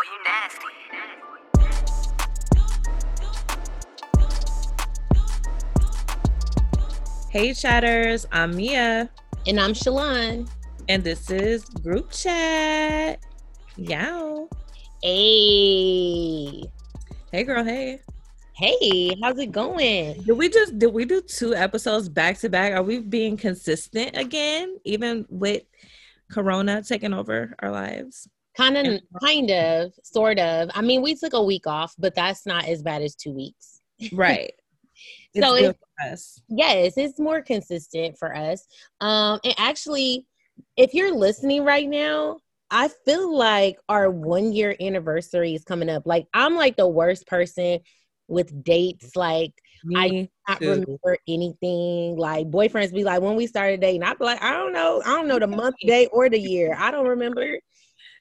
boy, you nasty. Hey chatters, I'm Mia, And I'm Shalon. and this is Group Chat. Yow. Hey. Hey girl, hey. Hey, how's it going? Did we just did we do two episodes back to back? Are we being consistent again, even with Corona taking over our lives? Kind of, kind of, sort of. I mean, we took a week off, but that's not as bad as two weeks. Right. So it's- for us. Yes, it's more consistent for us. Um, and actually, if you're listening right now, I feel like our one year anniversary is coming up. Like, I'm like the worst person with dates. Like, I Me not too. remember anything. Like boyfriends be like, when we started dating, I'd be like, I don't know, I don't know the month, day, or the year. I don't remember.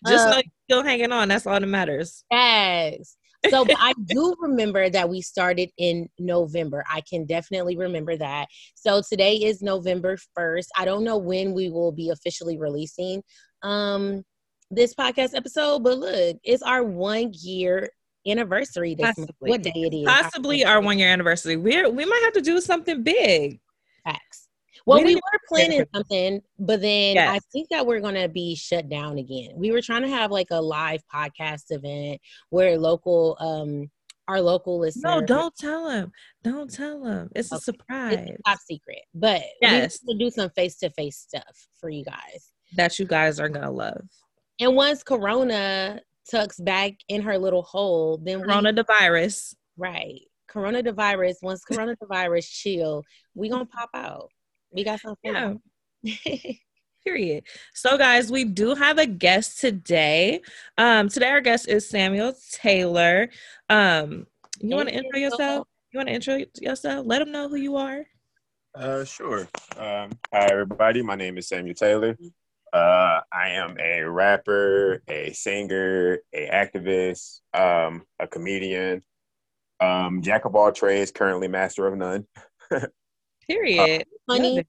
Just Uh, know you're still hanging on. That's all that matters. Yes. So I do remember that we started in November. I can definitely remember that. So today is November 1st. I don't know when we will be officially releasing um this podcast episode, but look, it's our one year anniversary this month. What day it is? Possibly our one year anniversary. We're we might have to do something big. Facts. Well, We we, were planning something, but then I think that we're gonna be shut down again. We were trying to have like a live podcast event where local um our local listeners No, don't tell them. Don't tell them. It's a surprise it's top secret. But Yes. we do some face to face stuff for you guys. that you guys are gonna love. And once Corona tucks back in her little hole, then we Corona the virus. right. Corona the virus, once Corona the virus chill, we gonna pop out. We got something. Yeah. Period. So, guys, we do have a guest today. Um, today our guest is Samuel Taylor. Um, you want to Hey, intro yourself? You want to intro yourself? Let them know who you are. Uh, sure. Um, hi, everybody. My name is Samuel Taylor. Uh, I am a rapper, a singer, a activist, um, a comedian, um, jack of all trades, currently master of none. Period. Honey,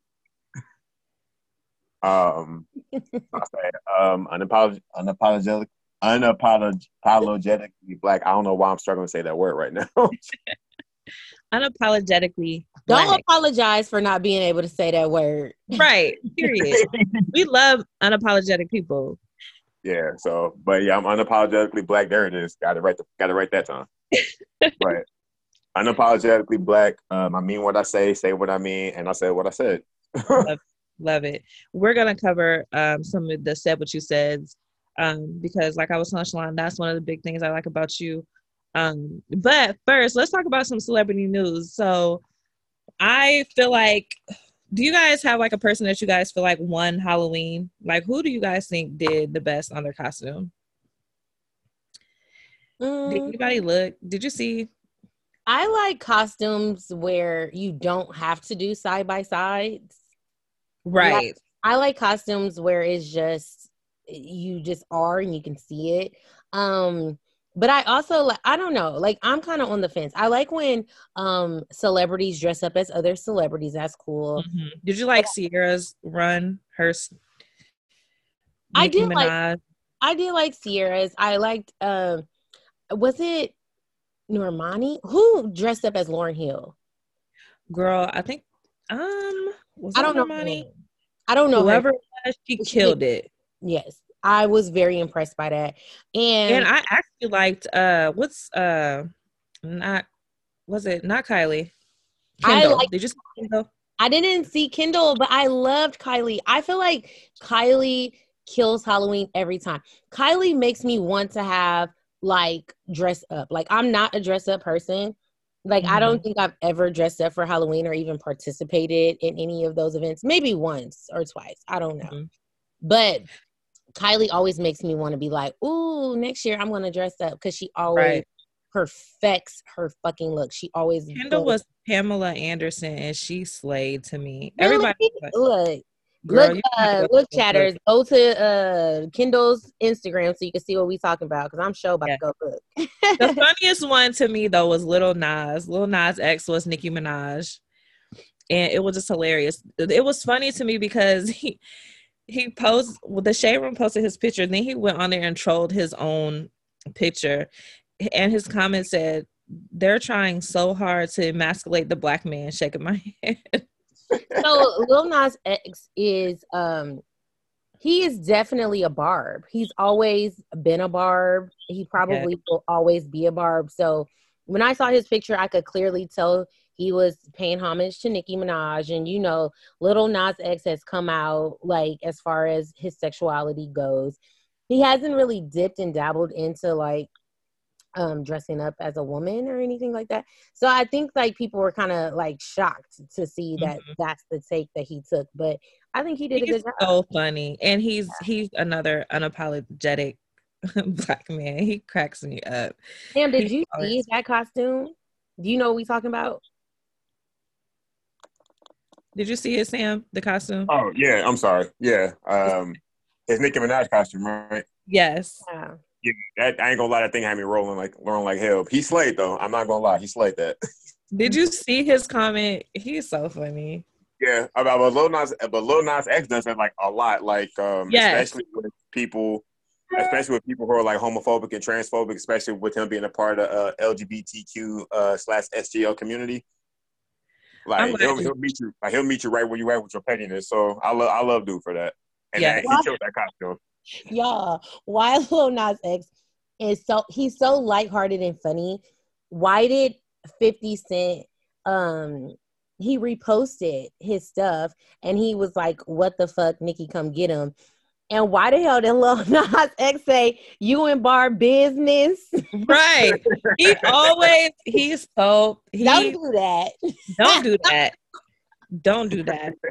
Um, I'll say, um, unapolog- unapologetic, unapologetically black. I don't know why I'm struggling to say that word right now. Unapologetically don't black. apologize for not being able to say that word. right. Period. we love unapologetic people. yeah. So, but yeah, I'm unapologetically black. There it is. Got it right. Got it right that time. right. Unapologetically black. Um, I mean what I say, say what I mean, and I said what I said. Love it. We're gonna cover um, some of the said what you said um, because, like I was telling Shalon, that's one of the big things I like about you. Um, but first, let's talk about some celebrity news. So, I feel like, do you guys have like a person that you guys feel like won Halloween? Like, who do you guys think did the best on their costume? Did Mm, anybody look? Did you see? I like costumes where you don't have to do side by sides. Right. I like costumes where it's just you just are and you can see it. Um but I also like I don't know, like I'm kind of on the fence. I like when um celebrities dress up as other celebrities. That's cool. Mhm. Did you like Ciara's run? Her. I did like- I did like Ciara's. I liked um was it Normani? Who dressed up as Lauryn Hill? Girl, I think um was I don't know. her Normani? name. I don't know. Whoever was, she killed it. Yes. I was very impressed by that. And, And I actually liked uh what's uh not was it not Kylie? I Kendall. like- Did you Kendall? I didn't see Kendall, but I loved Kylie. I feel like Kylie kills Halloween every time. Kylie makes me want to have like dress up. Like I'm not a dress up person. Like I don't think I've ever dressed up for Halloween or even participated in any of those events. Maybe once or twice. I don't know. Mhm. But Kylie always makes me want to be like, "Ooh, next year I'm going to dress up" cuz she always Right. perfects her fucking look. She always Kendall goes- was Pamela Anderson and she slayed to me. Really? Everybody look Girl, look, you need to uh, look, chatters. Go to uh Kendall's Instagram so you can see what we talking about. Cause I'm sure about Yeah. to go look. the funniest one to me though was Lil Nas. Lil Nas X was Nicki Minaj, and it was just hilarious. It was funny to me because he he posed well, the shade room posted his picture, and then he went on there and trolled his own picture, and his comment said, "They're trying so hard to emasculate the black man." Shaking my head. so Lil Nas X is um he is definitely a barb. He's always been a barb. He probably okay. will always be a barb. So when I saw his picture, I could clearly tell he was paying homage to Nicki Minaj. And you know, Lil Nas X has come out like as far as his sexuality goes. He hasn't really dipped and dabbled into like um dressing up as a woman or anything like that. So I think like people were kind of like shocked to see that mm-hmm. that's the take that he took. But I think he did he's a good job. So funny, and he's yeah. he's another unapologetic black man. He cracks me up. Sam, did you see that costume? Do you know what we talking about? Did you see it, Sam? The costume? Oh yeah, I'm sorry. Yeah, um, his Nicki Minaj costume, right? Yes. Yeah. Yeah, that, I ain't gonna lie. That thing had me rolling like rolling like hell. He slayed though. I'm not gonna lie. He slayed that. Did you see his comment? He's so funny. Yeah, about but Lil Nas, but Lil Nas X does that like a lot. Like, um, yes. especially with people, especially with people who are like homophobic and transphobic, especially with him being a part of uh, LGBTQ uh, slash SGL community. Like he'll, he'll, meet you, like he'll meet you right where you at with your pettiness. So I love, I love dude for that. And yeah. that, he killed that costume. Yeah, why Lil Nas X is so he's so lighthearted and funny. Why did Fifty Cent um he reposted his stuff and he was like, "What the fuck, Nicki, come get him." And why the hell did Lil Nas X say you and Bar business? Right. He always he's so he, don't do that. Don't do that. don't do that.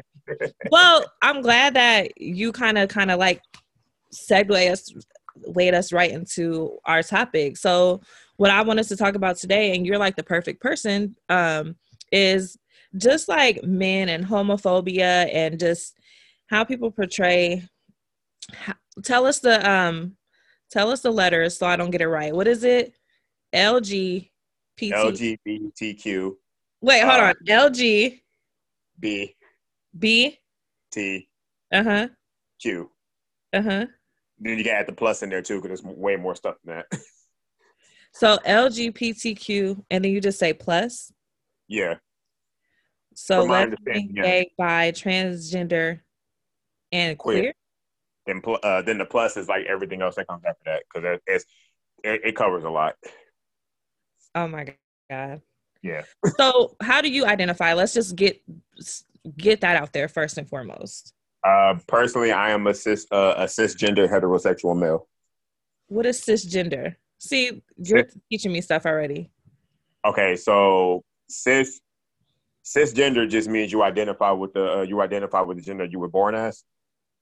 Well, I'm glad that you kind of kind of like segue us wade us right into our topic. So what I want us to talk about today, and you're like the perfect person, um, is just like men and homophobia and just how people portray how, tell us the um tell us the letters so I don't get it right. What is it? LG LGBTQ. Wait, hold uh, on. LG B B T uh-huh Q. Uh-huh. Then you got the plus in there too, because there's way more stuff than that. so LGBTQ, and then you just say plus. Yeah. So let's yeah. by transgender and queer. queer. Then, uh, then the plus is like everything else that comes after that because it, it, it covers a lot. Oh my god. Yeah. so how do you identify? Let's just get get that out there first and foremost. Uh, personally, I am a cis uh, a cisgender heterosexual male. What is cisgender? See, you're cis- teaching me stuff already. Okay, so cis cisgender just means you identify with the uh, you identify with the gender you were born as.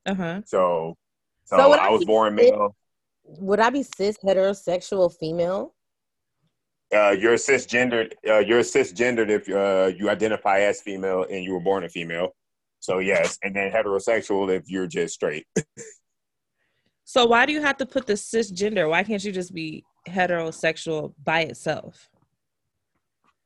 Uh huh. So, so, so I, I was born male. Would I be cis heterosexual female? Uh, you're cisgendered. Uh, you're cisgendered if uh, you identify as female and you were born a female. So yes, and then heterosexual if you're just straight. so why do you have to put the cisgender? Why can't you just be heterosexual by itself?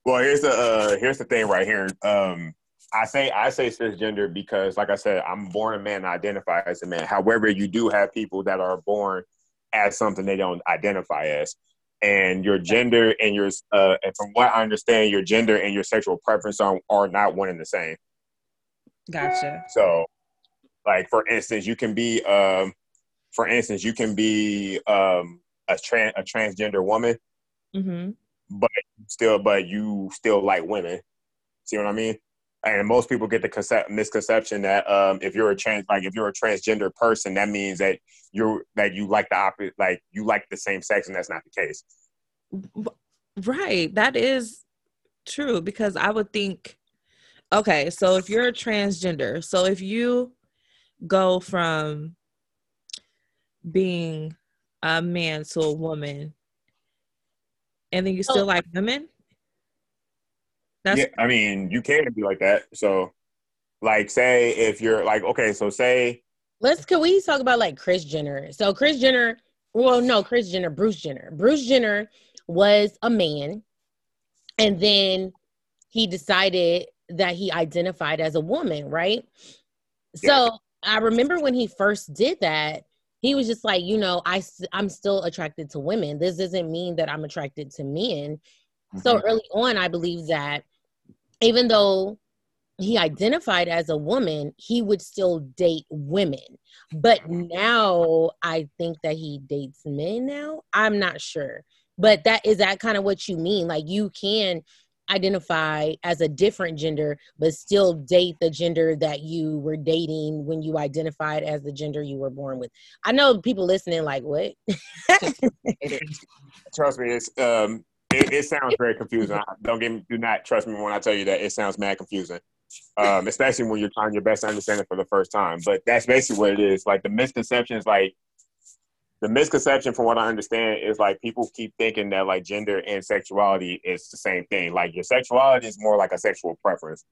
Well, here's the uh, here's the thing right here. Um, I say I say cisgender because, like I said, I'm born a man, I identify as a man. However, you do have people that are born as something they don't identify as, and your gender and your uh, and from what I understand, your gender and your sexual preference are, are not one and the same. Gotcha. So, like for instance, you can be, um, for instance, you can be um, a trans a transgender woman, mm-hmm. but still, but you still like women. See what I mean? And most people get the concept, misconception that um, if you're a trans, like if you're a transgender person, that means that you're that you like the opposite, like you like the same sex, and that's not the case. Right. That is true because I would think Okay, so if you're a transgender, so if you go from being a man to a woman and then you still oh. like women? That's yeah, I mean, you can be like that. So like say if you're like okay, so say Let's can we talk about like Kris Jenner? So Kris Jenner, well no, Kris Jenner, Bruce Jenner. Bruce Jenner was a man and then he decided that he identified as a woman, right? Yeah. So I remember when he first did that, he was just like, you know, I I'm still attracted to women. This doesn't mean that I'm attracted to men. Mm-hmm. So early on, I believe that even though he identified as a woman, he would still date women. But now I think that he dates men now. I'm not sure. But that is that kind of what you mean? Like you can identify as a different gender, but still date the gender that you were dating when you identified as the gender you were born with. I know people listening like, what? Trust me, it's um, it, it sounds very confusing. Don't get me, do not trust me when I tell you that it sounds mad confusing. Um, especially when you're trying your best to understand it for the first time. But that's basically what it is. Like the misconception is like the misconception from what I understand is like people keep thinking that like gender and sexuality is the same thing. Like your sexuality is more like a sexual preference,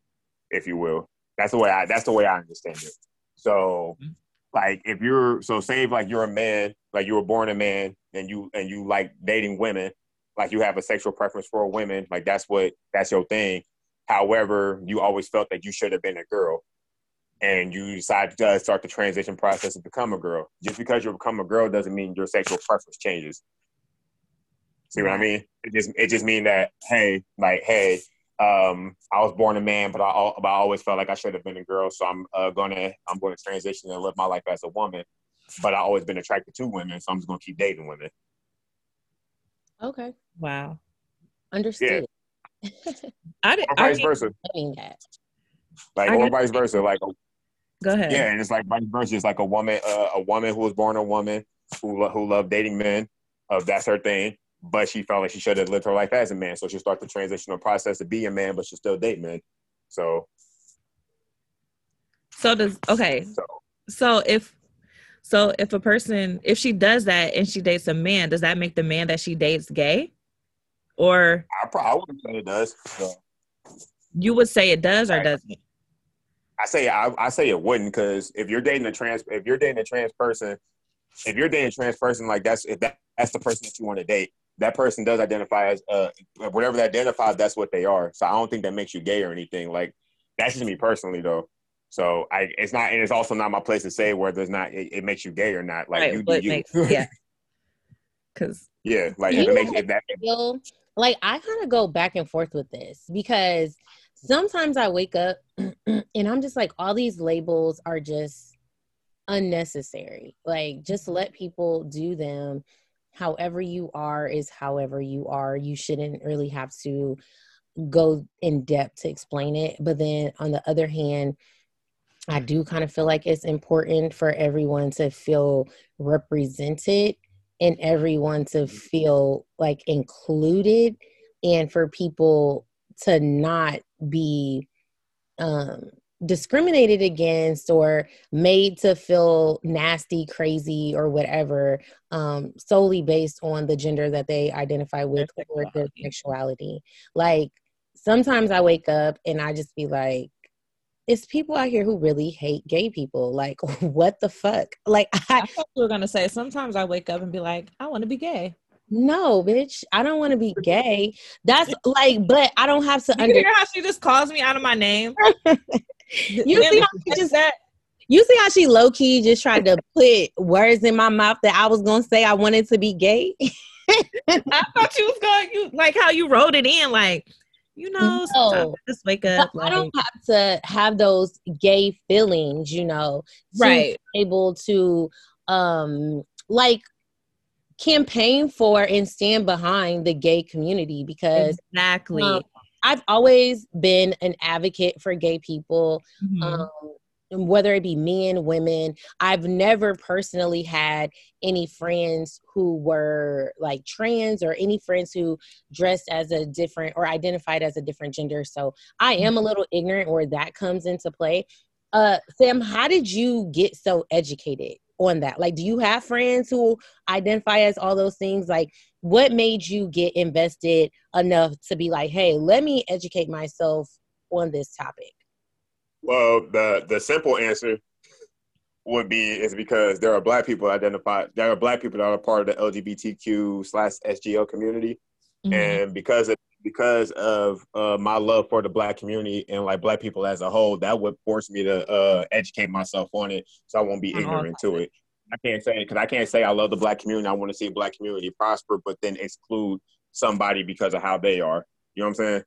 if you will. That's the way I that's the way I understand it. So mm-hmm. like if you're so say if like you're a man, like you were born a man and you and you like dating women, like you have a sexual preference for women, like that's what that's your thing. However, you always felt that you should have been a girl and you decide to start the transition process and become a girl. Just because you become a girl doesn't mean your sexual preference changes. See what I mean? It just it just mean that hey, like hey, um, I was born a man, but I, but I always felt like I should have been a girl. So I'm uh, gonna I'm going to transition and live my life as a woman. But I always been attracted to women, so I'm just gonna keep dating women. Okay. Wow. Understood. Yeah. I did. Or vice I versa. That. Like or vice versa. Like Go ahead. Yeah, and it's like vice versa. It's like a woman, uh, a woman who was born a woman who who loved dating men. Uh, that's her thing. But she felt like she should have lived her life as a man, so she started the transitional process to be a man, but she still date men. So. So does okay. So, so if so if a person if she does that and she dates a man, does that make the man that she dates gay? Or I probably wouldn't say it does. So. You would say it does or doesn't? I say I, I say it wouldn't because if you're dating a trans if you're dating a trans person, if you're dating a trans person, like that's if that, that's the person that you want to date. That person does identify as uh whatever that identifies, that's what they are. So I don't think that makes you gay or anything. Like that's just me personally though. So I it's not and it's also not my place to say whether it's not it, it makes you gay or not. Like right, you do you. Makes, yeah. Cause yeah, like if it makes if that like I kind of go back and forth with this because sometimes I wake up and I'm just like, all these labels are just unnecessary. Like, just mm-hmm. let people do them. However, you are is however you are. You shouldn't really have to go in depth to explain it. But then on the other hand, I do kind of feel like it's important for everyone to feel represented and everyone to mm-hmm. feel like included and for people to not be um, discriminated against or made to feel nasty, crazy, or whatever, um, solely based on the gender that they identify with their or their sexuality. Like sometimes I wake up and I just be like, it's people out here who really hate gay people. Like, what the fuck? Like, I, I thought you were gonna say sometimes I wake up and be like, I want to be gay. No, bitch, I don't want to be gay. That's like, but I don't have to. You under- hear how she just calls me out of my name? you see how she just that? You see how she low key just tried to put words in my mouth that I was gonna say I wanted to be gay. I thought you was going you like how you wrote it in, like you know, no. just wake up. Like, I don't have to have those gay feelings, you know, right? Able to um like campaign for and stand behind the gay community because exactly um, I've always been an advocate for gay people. Mm-hmm. Um, whether it be men, women, I've never personally had any friends who were like trans or any friends who dressed as a different or identified as a different gender. So I am a little ignorant where that comes into play. Uh, Sam, how did you get so educated? On that? Like, do you have friends who identify as all those things? Like, what made you get invested enough to be like, hey, let me educate myself on this topic? Well, the the simple answer would be is because there are black people identified there are black people that are part of the LGBTQ slash SGL community. Mm-hmm. And because of because of uh, my love for the black community and like black people as a whole, that would force me to uh, educate myself on it, so I won't be ignorant to it. I can't say because I can't say I love the black community. I want to see a black community prosper, but then exclude somebody because of how they are. You know what I'm saying?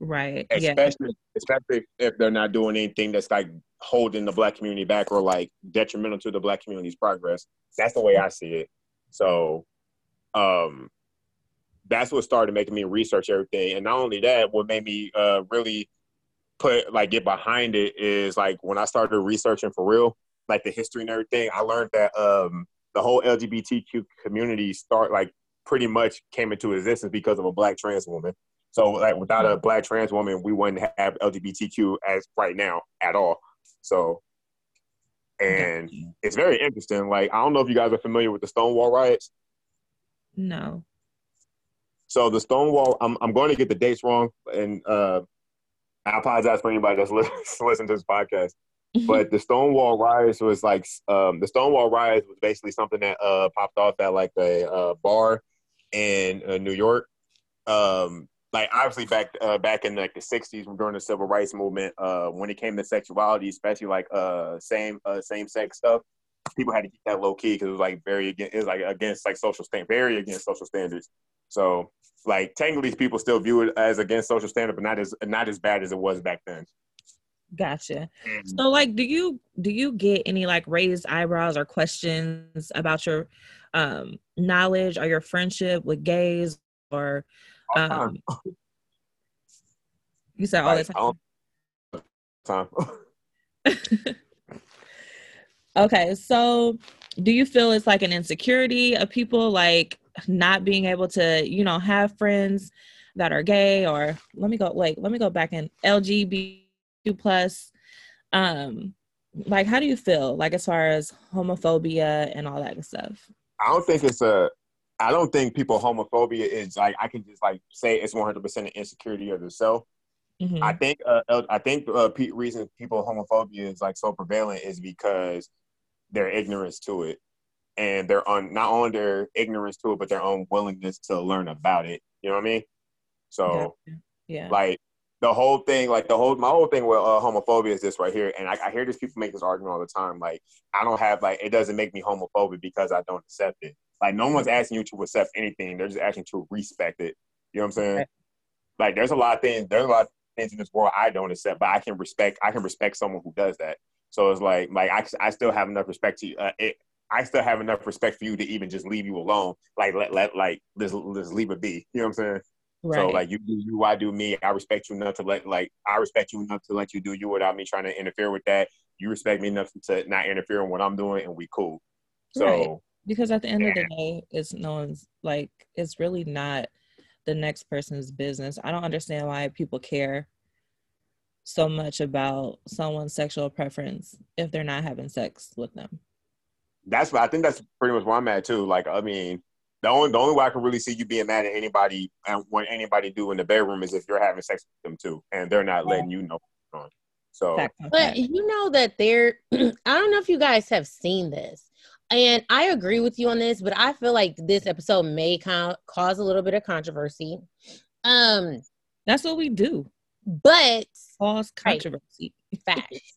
Right. Especially, yeah. especially if they're not doing anything that's like holding the black community back or like detrimental to the black community's progress. That's the way I see it. So, um, that's what started making me research everything. And not only that, what made me uh, really put like get behind it is like when I started researching for real, like the history and everything. I learned that um, the whole LGBTQ community start like pretty much came into existence because of a black trans woman. So like without a black trans woman, we wouldn't have LGBTQ as right now at all. So and it's very interesting. Like I don't know if you guys are familiar with the Stonewall riots. No. So the Stonewall, I'm I'm going to get the dates wrong, and uh, I apologize for anybody that's listening to this podcast. but the Stonewall riots was like um, the Stonewall riots was basically something that uh, popped off at like a uh, bar in uh, New York. Um, like obviously back uh, back in like the '60s during the civil rights movement, uh, when it came to sexuality, especially like uh, same uh, same sex stuff, people had to keep that low key because it was like very against, it was like against like social stand very against social standards. So like technically, people still view it as against social standard, but not as not as bad as it was back then. Gotcha. So like do you do you get any like raised eyebrows or questions about your um knowledge or your friendship with gays or um, you said all the time. Time. okay, so do you feel it's like an insecurity of people like not being able to, you know, have friends that are gay or let me go like let me go back in LGBTQ plus um like how do you feel like as far as homophobia and all that stuff? I don't think it's a I don't think people homophobia is like I can just like say it's one hundred percent an insecurity of the self. Mm-hmm. I think uh, I think uh, reason people homophobia is like so prevalent is because their ignorance to it, and their on not only their ignorance to it, but their own willingness to learn about it. You know what I mean? So, yeah, like the whole thing, like the whole my whole thing with uh, homophobia is this right here, and I, I hear these people make this argument all the time. Like I don't have like it doesn't make me homophobic because I don't accept it. Like no one's asking you to accept anything; they're just asking to respect it. You know what I'm saying? Right. Like there's a lot of things. There's a lot of things in this world I don't accept, but I can respect. I can respect someone who does that. So it's like, like I, I still have enough respect to you. Uh, it, I still have enough respect for you to even just leave you alone. Like let let like let's let's leave it be. You know what I'm saying? Right. So like you do you, I do me. I respect you enough to let like I respect you enough to let you do you without me trying to interfere with that. You respect me enough to not interfere in what I'm doing, and we cool. So right. because at the end yeah. of the day, it's no one's like it's really not the next person's business. I don't understand why people care so much about someone's sexual preference if they're not having sex with them. That's what I think. That's pretty much where I'm at too. Like I mean the only the only way I can really see you being mad at anybody and what anybody do in the bedroom is if you're having sex with them too, and they're not letting you know. So, but you know that they're. I don't know if you guys have seen this, and I agree with you on this, but I feel like this episode may kind cause a little bit of controversy. Um, that's what we do. But cause controversy. Right. Facts.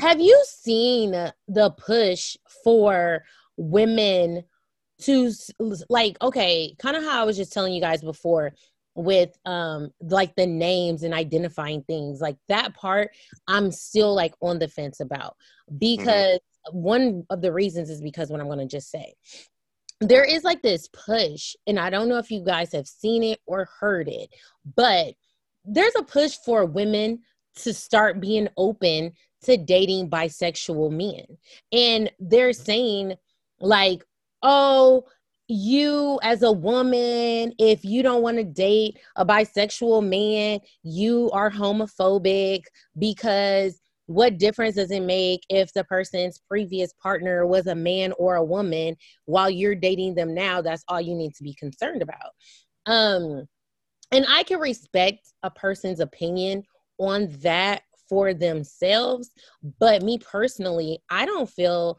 have you seen the push for women to like okay kind of how i was just telling you guys before with um like the names and identifying things like that part i'm still like on the fence about mm-hmm. because mm-hmm. one of the reasons is because what i'm going to just say there is like this push and i don't know if you guys have seen it or heard it but there's a push for women to start being open to dating bisexual men and they're saying like oh, you as a woman, if you don't want to date a bisexual man, you are homophobic because what difference does it make if the person's previous partner was a man or a woman while you're dating them now? That's all you need to be concerned about. Um, and I can respect a person's opinion on that for themselves, but me personally, I don't feel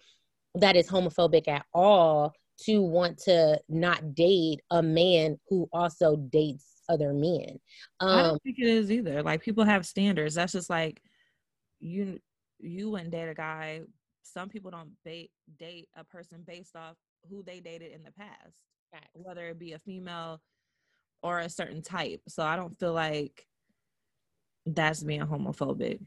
that is homophobic at all to want to not date a man who also dates other men. Um, I don't um, think it is either. Like people have standards. That's just like you you wouldn't date a guy some people don't bait, date a person based off who they dated in the past, whether it be a female or a certain type. So I don't feel like that's being homophobic.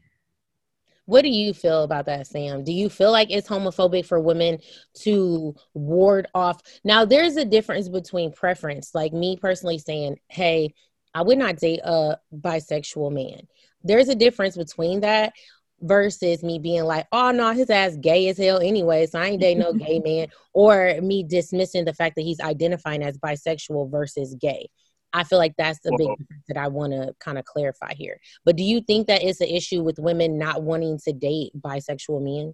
What do you feel about that, Sam? Do you feel like it's homophobic for women to ward off? Now, there's a difference between preference, like me personally saying, hey, I would not date a bisexual man. There's a difference between that versus me being like, oh no, his ass gay as hell anyway, so I ain't dating no gay man, or me dismissing the fact that he's identifying as bisexual versus gay. I feel like that's the big difference that I want to kind of clarify here. But do you think that it's an issue with women not wanting to date bisexual men?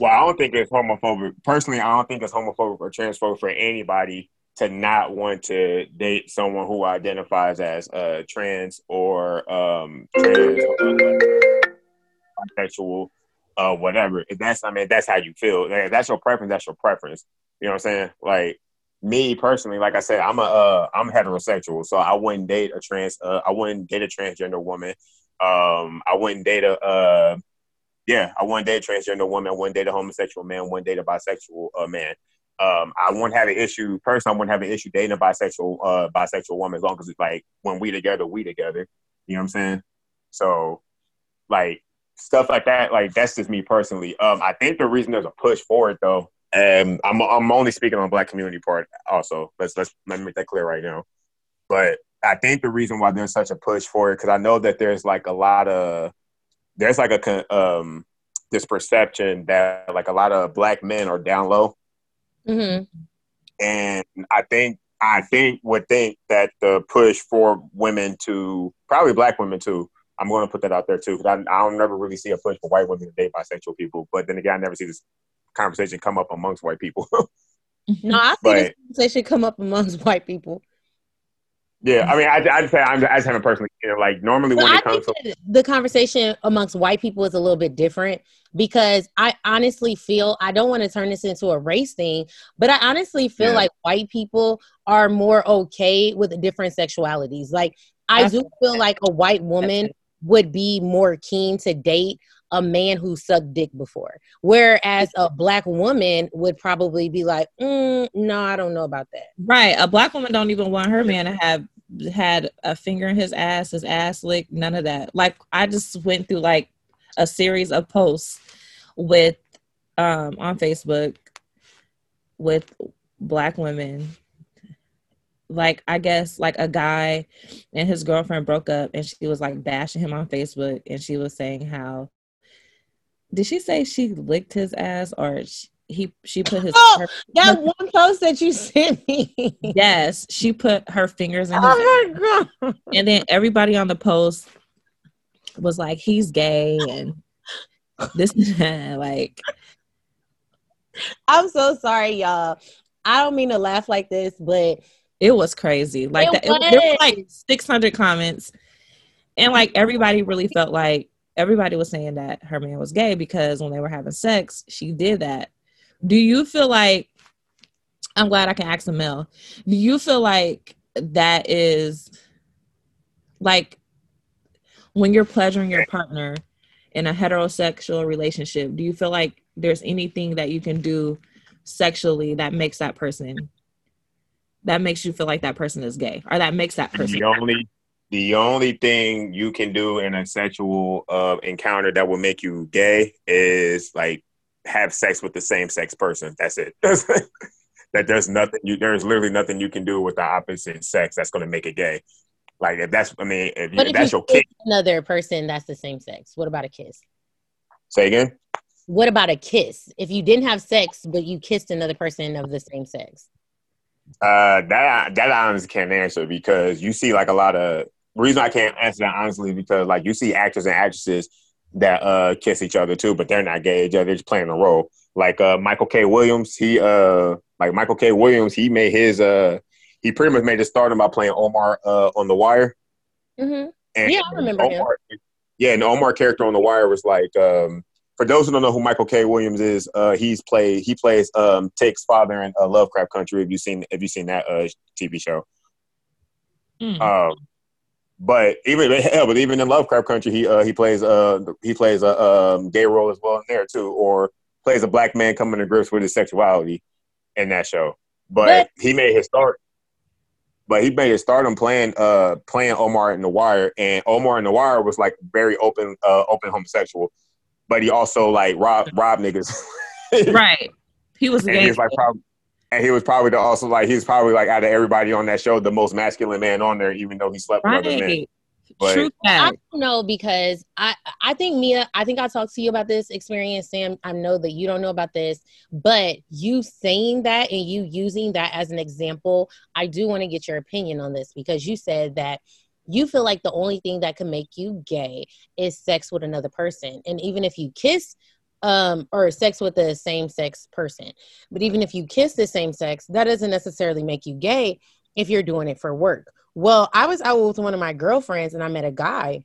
Well, I don't think it's homophobic. Personally, I don't think it's homophobic or transphobic for anybody to not want to date someone who identifies as uh, trans or um, trans or bisexual, uh, whatever. If that's, I mean, that's how you feel. Like, that's your preference. That's your preference. You know what I'm saying? Like me personally, like I said, I'm a uh, I'm heterosexual, so I wouldn't date a trans. Uh, I wouldn't date a transgender woman. Um, I wouldn't date a. Uh, yeah, I wouldn't date a transgender woman. I wouldn't date a homosexual man. I wouldn't date a bisexual uh, man. Um, I wouldn't have an issue. Personally, I wouldn't have an issue dating a bisexual uh, bisexual woman as long as it's like when we together, we together. You know what I'm saying? So, like stuff like that. Like that's just me personally. Um, I think the reason there's a push for it though. Um, I'm I'm only speaking on black community part. Also, let's let's let me make that clear right now. But I think the reason why there's such a push for it because I know that there's like a lot of there's like a um this perception that like a lot of black men are down low Mm-hmm. and I think I think would think that the push for women to probably black women too. I'm going to put that out there too because I, I don't never really see a push for white women to date bisexual people. But then again, I never see this conversation come up amongst white people. No, I think But- this conversation come up amongst white people. yeah, I mean, I I just say I'm, I just haven't personally. You know, like normally But when I it comes think to the conversation amongst white people is a little bit different because I honestly feel I don't want to turn this into a race thing, but I honestly feel Yeah. like white people are more okay with different sexualities. Like I That's- do feel like a white woman would be more keen to date a man who sucked dick before, whereas a black woman would probably be like, mm, "No, I don't know about that." Right. A black woman don't even want her man to have had a finger in his ass, his ass licked, none of that. Like I just went through like a series of posts with um on Facebook with black women. Like I guess like a guy and his girlfriend broke up and she was like bashing him on Facebook and she was saying how did she say she licked his ass or she, he she put his Oh, her- That one post that you sent me. Yes, she put her fingers in his oh my god. and then everybody on the post was like, he's gay and this. Like, I'm so sorry, y'all. I don't mean to laugh like this, but it was crazy. Like It that, it, there were was. like 600 comments, and like everybody really felt like everybody was saying that her man was gay because when they were having sex, she did that. Do you feel like? I'm glad I can ask a male. Do you feel like that is like when you're pleasuring your partner in a heterosexual relationship? Do you feel like there's anything that you can do sexually that makes that person that makes you feel like that person is gay or that makes that person the only the only thing you can do in a sexual uh, encounter that will make you gay is like have sex with the same sex person. That's it. that there's nothing you there's literally nothing you can do with the opposite sex that's going to make it gay. Like if that's I mean if, what if that's you your kiss another person that's the same sex? What about a kiss? Say again. What about a kiss? If you didn't have sex but you kissed another person of the same sex. Uh, that that I honestly can't answer because you see like a lot of reason I can't answer that honestly because like you see actors and actresses that uh kiss each other too, but they're not gay. Each other, they're just playing a role. Like uh Michael K. Williams, he uh like Michael K. Williams, he made his uh he pretty much made his stardom by playing Omar uh on The Wire. Mm-hmm. And Yeah, I remember him. Yeah, and the Omar character on The Wire was like um for those who don't know who Michael K. Williams is, uh, he's played he plays um Tic's father in uh, Lovecraft Country. Have you seen Have you seen that uh TV show? Mm. Um, but even hell, but even in Lovecraft Country, he uh, he plays uh he plays a um, gay role as well in there too. Or plays a black man coming to grips with his sexuality in that show. But, he made his start. But he made his stardom playing uh playing Omar in The Wire, and Omar in The Wire was like very open uh open homosexual, but he also like rob rob niggas. Right. He was and gay. he was like probably, and he was probably the also like he's probably like out of everybody on that show the most masculine man on there, even though he slept with other men. right. But- True I don't know because I I think Mia I think I talked to you about this experience Sam I know that you don't know about this but you saying that and you using that as an example I do want to get your opinion on this because you said that you feel like the only thing that can make you gay is sex with another person and even if you kiss um or sex with the same sex person but even if you kiss the same sex that doesn't necessarily make you gay if you're doing it for work well, I was out with one of my girlfriends and I met a guy.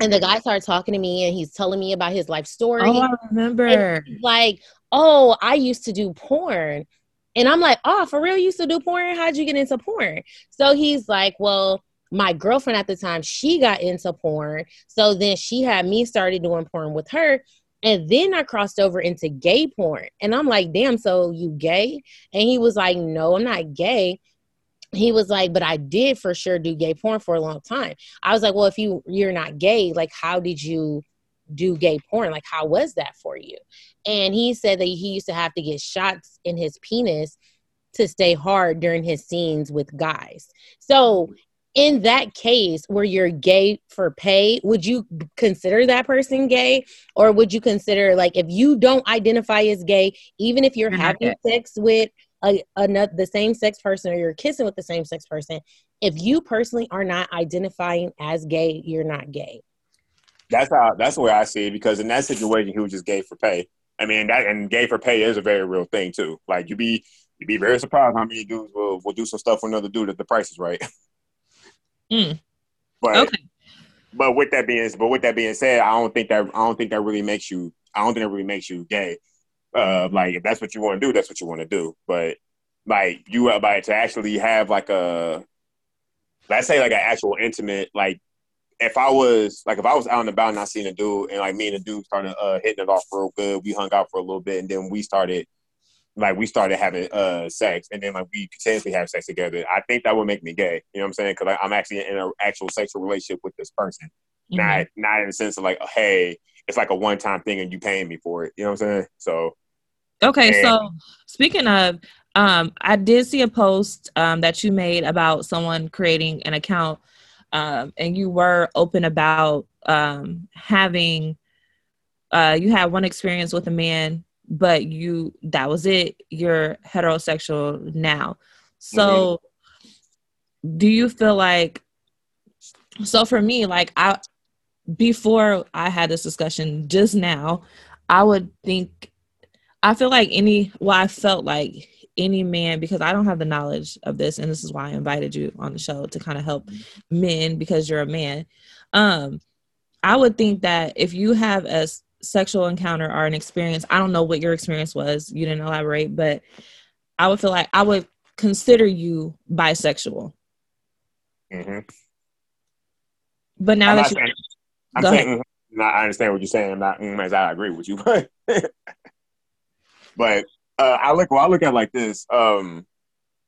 And the guy started talking to me and he's telling me about his life story. Oh, I remember. Like, oh, I used to do porn. And I'm like, oh, for real, you used to do porn? How'd you get into porn? So he's like, well, my girlfriend at the time, she got into porn. So then she had me started doing porn with her. And then I crossed over into gay porn. And I'm like, damn, so you gay? And he was like, no, I'm not gay. He was like but i did for sure do gay porn for a long time. I was like well if you you're not gay like how did you do gay porn? Like how was that for you? And he said that he used to have to get shots in his penis to stay hard during his scenes with guys. So in that case where you're gay for pay would you consider that person gay or would you consider like if you don't identify as gay even if you're You're having sex with a, another the same sex person or you're kissing with the same sex person if you personally are not identifying as gay you're not gay That's how. That's the way I see it. Because in that situation, he was just gay for pay. I mean, that and gay for pay is a very real thing too. Like you be you'd be very surprised how many dudes will, will do some stuff for another dude if the price is right. Mm. But Okay. but with that being but with that being said, I don't think that I don't think that really makes you. I don't think that really makes you gay. Uh, like if that's what you want to do, that's what you want to do. But like you like to actually have like a let's say like an actual intimate like if I was like if I was out and about and I seen a dude and like me and the dude started uh hitting it off real good, we hung out for a little bit and then we started like we started having uh sex and then like we continuously have sex together. I think that would make me gay. You know what I'm saying? Because I'm actually in an actual sexual relationship with this person, Mhm. not not in the sense of like hey, it's like a one time thing and you paying me for it. You know what I'm saying? So Okay, so speaking of, um, I did see a post um, that you made about someone creating an account, um, and you were open about um, having. Uh, you had one experience with a man, but you that was it. You're heterosexual now. So, do you feel like? So for me, like I, before I had this discussion just now, I would think I feel like any, well, I felt like any man, because I don't have the knowledge of this, and this is why I invited you on the show to kind of help men because you're a man. Um, I would think that if you have a s- sexual encounter or an experience, I don't know what your experience was, you didn't elaborate, but I would feel like I would consider you bisexual. hmm But now I'm that you, saying, I'm Go saying, mm, not, I understand what you're saying. I'm not mm, as I agree with you, but but uh, I look. Well, I look at it like this, um,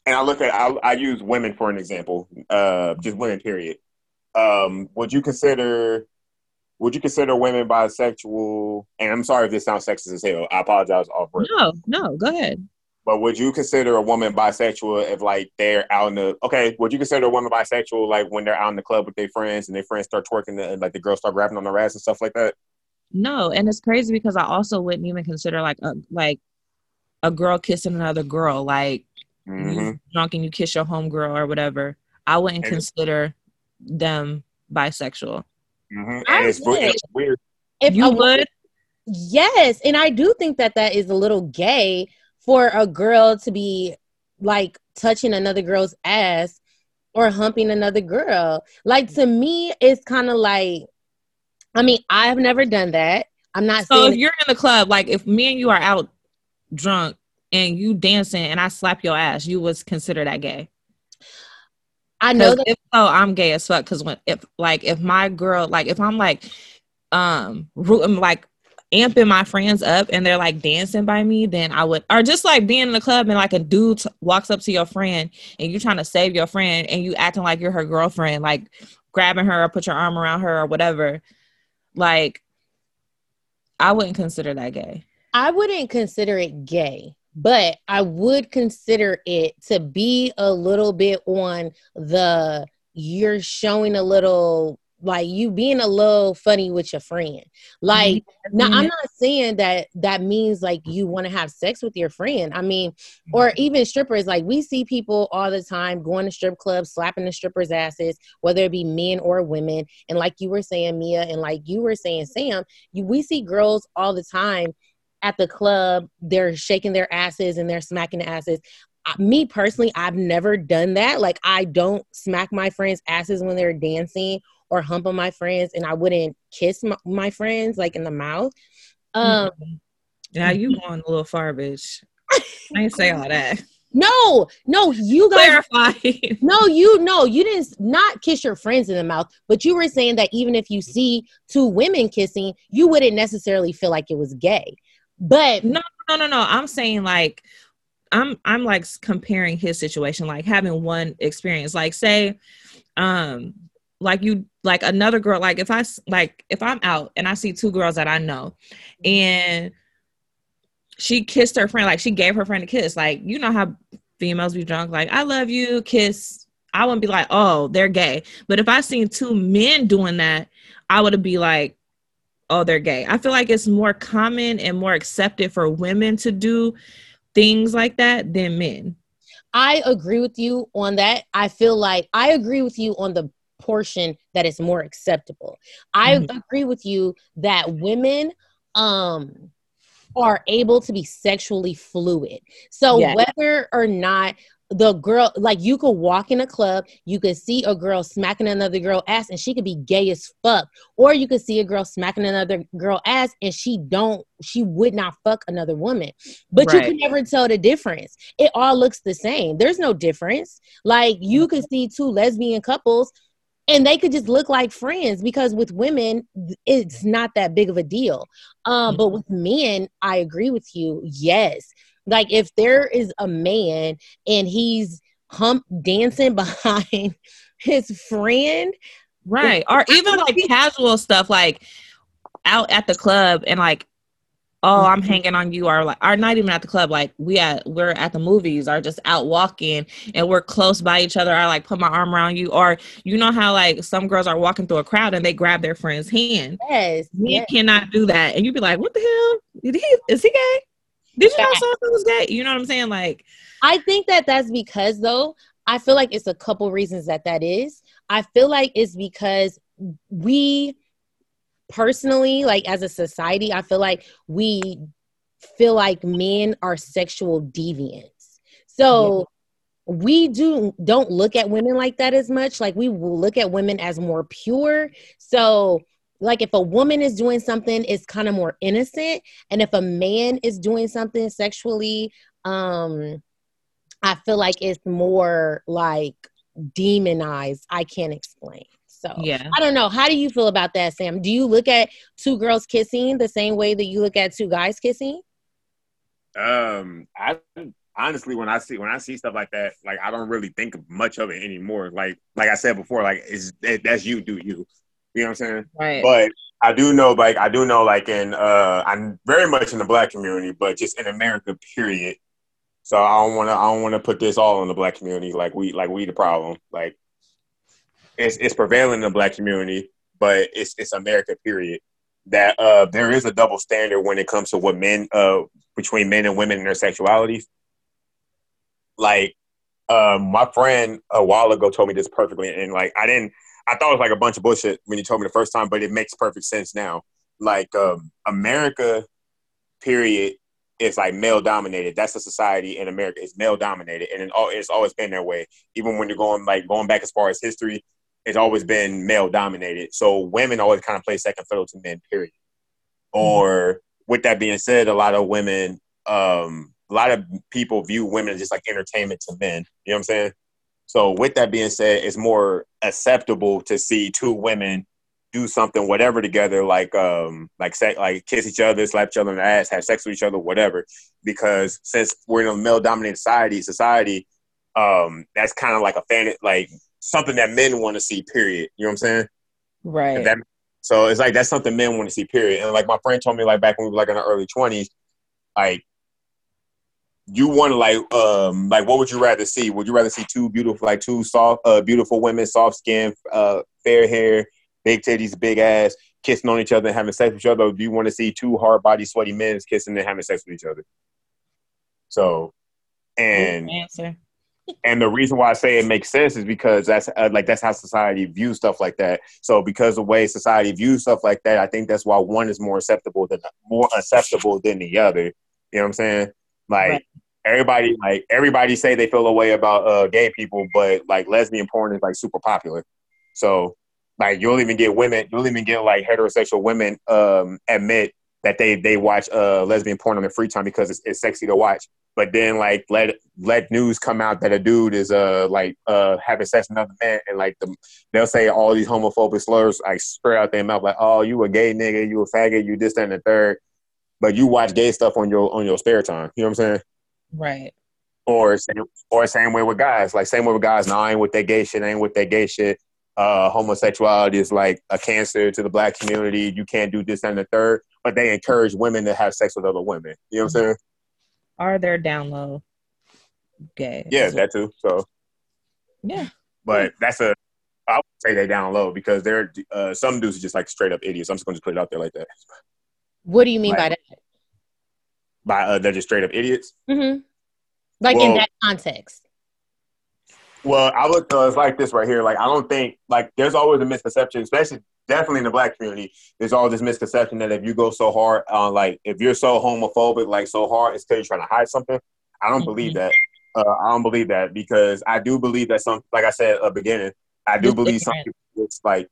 and I look at. I, I use women for an example. Uh, just women. Period. Um, would you consider? Would you consider women bisexual? And I'm sorry if this sounds sexist as hell. I apologize off rip. no, no, go ahead. But would you consider a woman bisexual if like they're out in the okay? Would you consider a woman bisexual like when they're out in the club with their friends and their friends start twerking and like the girls start grabbing on their ass and stuff like that? No, and it's crazy because I also wouldn't even consider like a like a girl kissing another girl, like hmm you drunk and you kiss your homegirl or whatever. I wouldn't And- consider them bisexual. Hmm I And it's, would. it's weird. if You a would? Yes, and I do think that that is a little gay for a girl to be like touching another girl's ass or humping another girl. Like to me, it's kind of like, I mean, I've never done that. I'm not So saying if you're in the club, like if me and you are out drunk and you dancing and I slap your ass, you would consider that gay. I know that. if so, I'm gay as fuck. Cause when if like if my girl like if I'm like um rooting like amping my friends up and they're like dancing by me, then I would, or just like being in the club and like a dude t- walks up to your friend and you're trying to save your friend and you acting like you're her girlfriend, like grabbing her or put your arm around her or whatever. Like, I wouldn't consider that gay. I wouldn't consider it gay, but I would consider it to be a little bit on the you're showing a little like you being a little funny with your friend. Like mm-hmm. now I'm not saying that that means like you want to have sex with your friend. I mean, or mm-hmm. even strippers like we see people all the time going to strip clubs slapping the strippers asses, whether it be men or women. And like you were saying Mia and like you were saying Sam, you, we see girls all the time at the club, they're shaking their asses and they're smacking the asses me personally, I've never done that. Like, I don't smack my friends' asses when they're dancing or hump on my friends, and I wouldn't kiss my, my friends like in the mouth. Um, yeah, you going a little far, bitch. I ain't say all that. No, no, you guys. Clarify. No, you no, you didn't not kiss your friends in the mouth, but you were saying that even if you see two women kissing, you wouldn't necessarily feel like it was gay. But no, no, no, no. I'm saying like I'm I'm like comparing his situation, like having one experience. Like say, um, like you like another girl. Like if I like if I'm out and I see two girls that I know, and she kissed her friend, like she gave her friend a kiss. Like you know how females be drunk, like I love you, kiss. I wouldn't be like, oh, they're gay. But if I seen two men doing that, I would be like, oh, they're gay. I feel like it's more common and more accepted for women to do things like that than men. I agree with you on that. I feel like I agree with you on the portion that is more acceptable. I mm-hmm. agree with you that women um are able to be sexually fluid. So yes. whether or not the girl like you could walk in a club you could see a girl smacking another girl ass and she could be gay as fuck. Or you could see a girl smacking another girl ass and she don't she would not fuck another woman. But right. you can never tell the difference. It all looks the same. There's no difference. Like you could see two lesbian couples and they could just look like friends because with women it's not that big of a deal. Um, but with men i agree with you. Yes like if there is a man and he's hump dancing behind his friend, right? Or even like casual stuff, like out at the club and like oh i'm mm-hmm. hanging on you or like are not even at the club like we at we're at the movies or just out walking and we're close by each other i like put my arm around you or you know how like some girls are walking through a crowd and they grab their friend's hand yes we yes. cannot do that and you'd be like what the hell is he, is he gay did you know something was gay? You know what I'm saying? Like, I think that that's because though I feel like it's a couple reasons that that is. I feel like it's because we personally, like as a society, I feel like we feel like men are sexual deviants. So. Yeah we do don't look at women like that as much like we will look at women as more pure so like if a woman is doing something it's kind of more innocent and if a man is doing something sexually um i feel like it's more like demonized i can't explain. So yeah. I don't know. How do you feel about that sam? Do you look at two girls kissing the same way that you look at two guys kissing? Um i honestly when i see when i see stuff like that like i don't really think much of it anymore. Like like i said before like it's that's you do you you know what I'm saying? Right. But I do know, like, I do know, like, in uh, I'm very much in the black community, but just in America, period. So I don't want to, I don't want to put this all in the black community. Like we, like we, the problem. Like it's it's prevailing in the black community, but it's it's America, period. That uh, there is a double standard when it comes to what men, uh, between men and women and their sexualities. Like, um, my friend a while ago told me this perfectly, and like I didn't, I thought it was like a bunch of bullshit when you told me the first time, but it makes perfect sense now. Like um, America, period, is like male dominated. That's the society in America. It's male dominated, and it's always been that way. Even when you're going like going back as far as history, it's always been male dominated. So women always kind of play second fiddle to men. Period. Mm-hmm. Or with that being said, a lot of women, um, a lot of people view women as just like entertainment to men. You know what I'm saying? So with that being said, it's more acceptable to see two women do something, whatever, together, like um, like say, like kiss each other, slap each other in the ass, have sex with each other, whatever. Because since we're in a male dominated society, society, um, that's kind of like a fan, like something that men want to see. Period. You know what I'm saying? Right. That, so it's like that's something men want to see. Period. And like my friend told me, like back when we were like in our early twenties, like you want to like um like what would you rather see? Would you rather see two beautiful like two soft uh beautiful women, soft skin, uh fair hair, big titties, big ass, kissing on each other and having sex with each other? Or do you want to see two hard body, sweaty men kissing and having sex with each other? So, and answer. and the reason why I say it makes sense is because that's uh, like that's how society views stuff like that. So because the way society views stuff like that, I think that's why one is more acceptable than more acceptable than the other. You know what I'm saying? Like Right. everybody, like everybody say they feel a way about uh, gay people, but like lesbian porn is like super popular. So like you'll even get women, you'll even get like heterosexual women um, admit that they they watch uh, lesbian porn on their free time because it's, it's sexy to watch. But then like let let news come out that a dude is uh like uh having sex with another man and like the, they'll say all these homophobic slurs like straight out their mouth like oh you a gay nigga you a faggot you this that, and the third, but you watch gay stuff on your on your spare time. You know what I'm saying? Right. or same, or same way with guys. Like same way with guys. No, I ain't with that gay shit. I ain't with that gay shit. Uh, homosexuality is like a cancer to the black community. You can't do this and the third. But they encourage women to have sex with other women. You know what I'm saying? Are there down low gay? Yeah, that too. So, yeah. but that's a. I would say they down low because they're uh, some dudes are just like straight up idiots. I'm just gonna just put it out there like that. What do you mean by that? By uh, they're just straight up idiots. hmm Like in that context. Well, I look uh, it's like this right here. Like I don't think like there's always a misconception, especially definitely in the black community. There's all this misconception that if you go so hard on like if you're so homophobic, like so hard, it's because you're trying to hide something. I don't believe that. Uh, I don't believe that because I do believe that some, like I said at the beginning, I do Just believe some people it's like.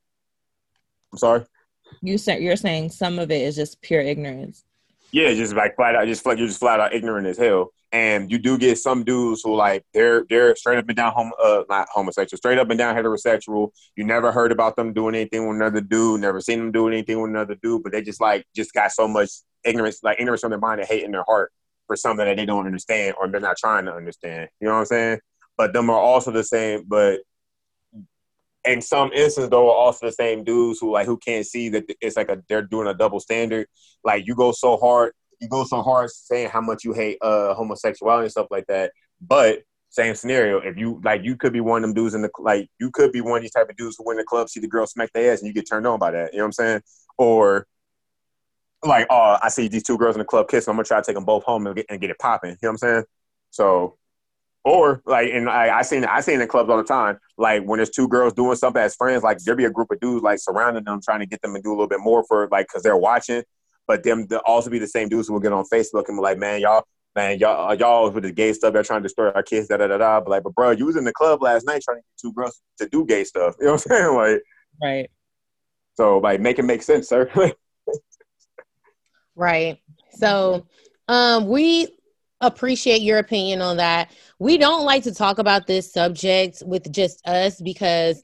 I'm sorry. You said you're saying some of it is just pure ignorance. Yeah, just like flat out, just like you're just flat out ignorant as hell. And you do get some dudes who like they're they're straight up and down homo, uh, not homosexual, straight up and down heterosexual. You never heard about them doing anything with another dude, never seen them doing anything with another dude, but they just like just got so much ignorance, like ignorance from their mind and hate in their heart for something that they don't understand or they're not trying to understand. You know what I'm saying? But them are also the same, but in some instances though are also the same dudes who like who can't see that it's like a they're doing a double standard. Like you go so hard, you go so hard saying how much you hate uh homosexuality and stuff like that. But same scenario, if you like you could be one of them dudes in the like you could be one of these type of dudes who win the club, see the girl smack their ass and you get turned on by that. You know what I'm saying? Or like, oh, I see these two girls in the club kissing. I'm gonna try to take them both home and get, and get it popping. You know what I'm saying? So, or like, and I, I seen I seen in clubs all the time. Like when there's two girls doing something as friends, like there be a group of dudes like surrounding them, trying to get them to do a little bit more for like because they're watching. But them to also be the same dudes who will get on Facebook and be like, man, y'all, man, y'all, uh, y'all with the gay stuff, they're trying to destroy our kids, da da da da. But like, but bro, you was in the club last night trying to get two girls to do gay stuff. You know what I'm saying? Like, Right. so like, make it make sense, sir. Right. So um we appreciate your opinion on that. We don't like to talk about this subject with just us because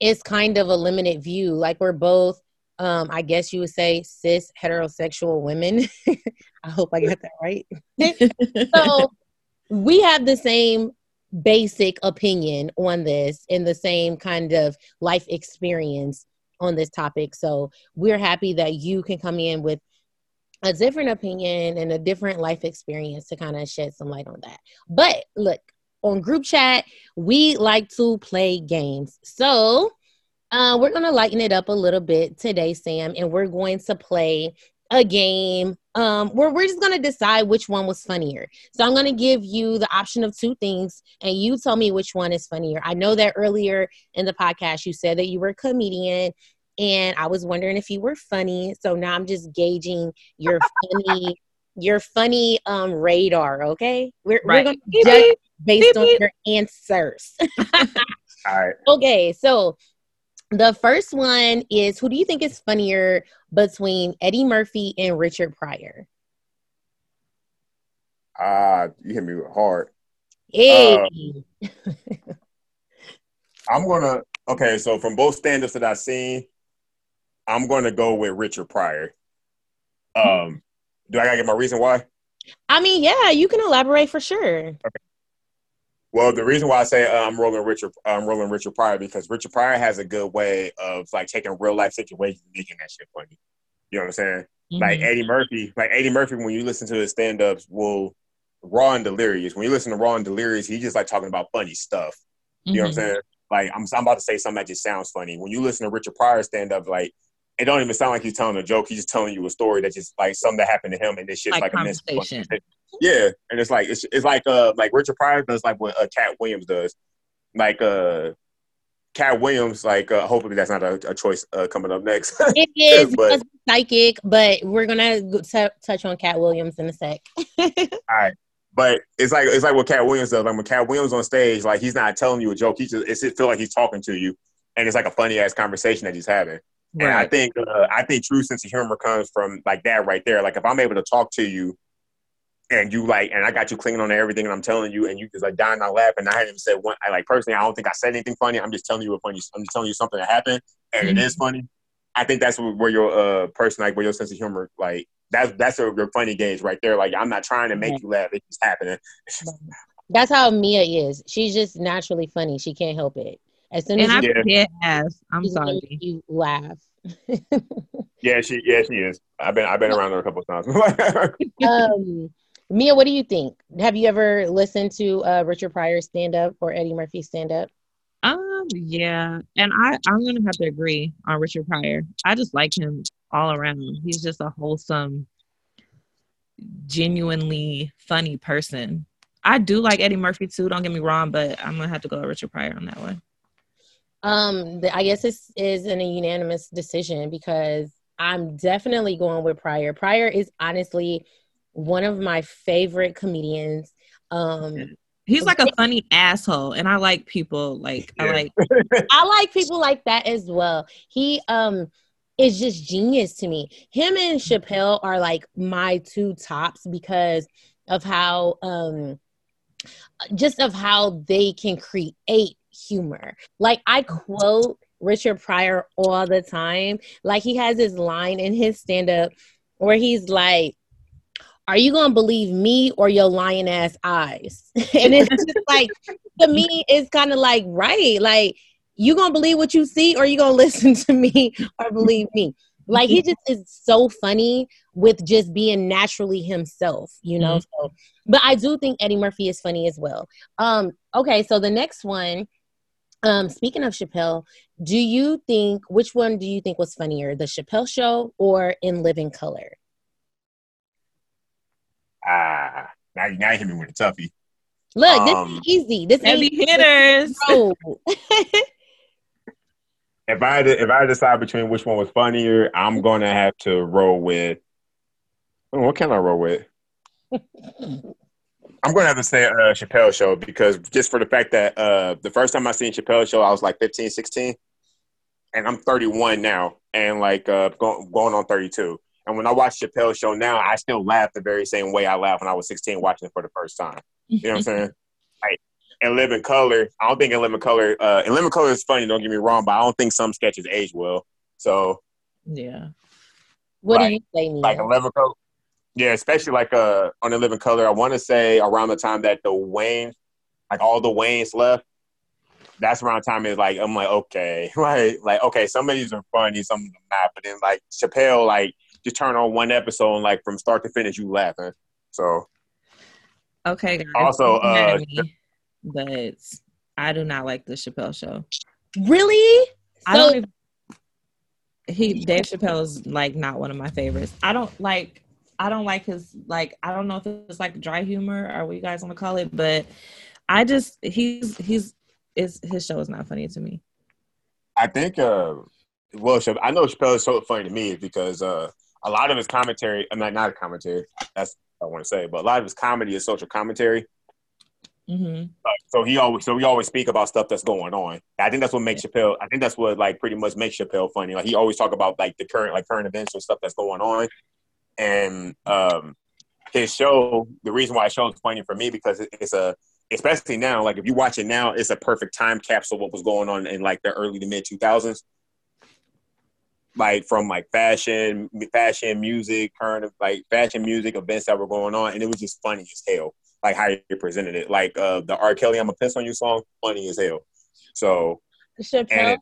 it's kind of a limited view. Like we're both um I guess you would say cis heterosexual women. I hope I got that right. so we have the same basic opinion on this and the same kind of life experience on this topic. So we're happy that you can come in with a different opinion and a different life experience to kind of shed some light on that. But look, on group chat, we like to play games. So uh, we're going to lighten it up a little bit today, Sam, and we're going to play a game um, where we're just going to decide which one was funnier. So I'm going to give you the option of two things, and you tell me which one is funnier. I know that earlier in the podcast, you said that you were a comedian, and I was wondering if you were funny. So now I'm just gauging your funny, your funny um radar. Okay, we're Right. we're gonna judge based on your answers. All right. okay, so the first one is who do you think is funnier between Eddie Murphy and Richard Pryor? Ah, you hit me hard. Hey, I'm gonna okay. So from both stand-ups that I've seen, I'm going to go with Richard Pryor. Um, do I gotta get my reason why? I mean, yeah, you can elaborate for sure. Okay. Well, the reason why I say uh, I'm rolling Richard, I'm rolling Richard Pryor because Richard Pryor has a good way of like taking real life situations and making that shit funny. You know what I'm saying? Mm-hmm. Like Eddie Murphy, like Eddie Murphy, when you listen to his stand ups, will raw and delirious. When you listen to raw and delirious, he's just like talking about funny stuff. You mm-hmm. know what I'm mm-hmm. saying? Like I'm, I'm about to say something that just sounds funny. When you listen to Richard Pryor stand up, like it don't even sound like he's telling a joke. He's just telling you a story that just like something that happened to him, and this shit's like, like a conversation. Yeah, and it's like it's, it's like uh like Richard Pryor does like what uh, Katt Williams does, like uh Katt Williams. Like uh, hopefully that's not a, a choice uh, coming up next. it is but, psychic, but we're gonna t- touch on Katt Williams in a sec. all right. But it's like it's like what Katt Williams does. Like when Katt Williams on stage, like he's not telling you a joke. He just it feel like he's talking to you, and it's like a funny ass conversation that he's having. Right. And I think uh, I think true sense of humor comes from like that right there. Like if I'm able to talk to you and you like and I got you clinging on to everything and I'm telling you and you just like dying on laughing. I haven't even said one I like personally I don't think I said anything funny. I'm just telling you a funny I'm just telling you something that happened and mm-hmm. it is funny. I think that's where your uh person like where your sense of humor like that's that's a, your funny gauge right there. Like I'm not trying to make you laugh, it's just happening. that's how Mia is. She's just naturally funny. She can't help it. As soon as and you, I yeah. ass, I'm sorry. You laugh. yeah, she yeah she is. I've been I've been around her a couple times. um, Mia, what do you think? Have you ever listened to uh, Richard Pryor stand up or Eddie Murphy stand up? Um, yeah, and I I'm gonna have to agree on Richard Pryor. I just like him all around. He's just a wholesome, genuinely funny person. I do like Eddie Murphy too. Don't get me wrong, but I'm gonna have to go with Richard Pryor on that one. Um, the, I guess this is an, a unanimous decision because I'm definitely going with Pryor. Pryor is honestly one of my favorite comedians. Um, he's like a funny asshole, and I like people like yeah. I like I like people like that as well. He um is just genius to me. Him and Chappelle are like my two tops because of how um just of how they can create humor. Like I quote Richard Pryor all the time. Like he has this line in his stand up where he's like, Are you gonna believe me or your lying ass eyes? and it's just like to me, it's kind of like, right, like you gonna believe what you see or you gonna listen to me or believe me. Like he just is so funny with just being naturally himself, you know. Mm-hmm. So, but I do think Eddie Murphy is funny as well. Um, okay, so the next one um, speaking of Chappelle, do you think which one do you think was funnier, the Chappelle show or In Living Color? Ah, now, you now you hit me with a toughie. Look, um, this is easy. This is heavy hitters. if I if I decide between which one was funnier, I'm gonna have to roll with. What can I roll with? I'm gonna have to say uh, Chappelle show because just for the fact that uh, the first time I seen Chappelle show, I was like 15, 16, and I'm 31 now, and like uh, going, going on 32. And when I watch Chappelle show now, I still laugh the very same way I laughed when I was 16 watching it for the first time. You know what I'm saying? Like, and Live in Color, I don't think In Living Color, uh, In Living Color is funny. Don't get me wrong, but I don't think some sketches age well. So, yeah. What like, do you say? Neil? Like In Living Color, yeah, especially like uh on the Living Color. I want to say around the time that the Wayans, like all the Wayans left. That's around the time is like I'm like okay, like like okay, some of these are funny, some of them not. But then like Chappelle, like just turn on one episode and like from start to finish, you laughing. So okay. Guys, also, uh, but I do not like the Chappelle show. Really? I don't. Even, he Dave Chappelle is like not one of my favorites. I don't like I don't like his like I don't know if it's like dry humor or what you guys want to call it, but I just he's he's is his show is not funny to me. I think uh well I know Chappelle is so funny to me because uh a lot of his commentary I'm not not a commentary, that's I want to say, but a lot of his comedy is social commentary. Mm-hmm. Uh, so he always so we always speak about stuff that's going on. I think that's what makes Chappelle. I think that's what like pretty much makes Chappelle funny. Like he always talk about like the current like current events or stuff that's going on and um, his show. The reason why his show is funny for me because it's a, especially now, like if you watch it now, it's a perfect time capsule. What was going on in like the early to mid two thousands. like from like fashion, fashion, music, current like fashion, music events that were going on, and it was just funny as hell. Like how you presented it, like uh, the R. Kelly "I'm a Piss on You" song, funny as hell. So, Chappelle,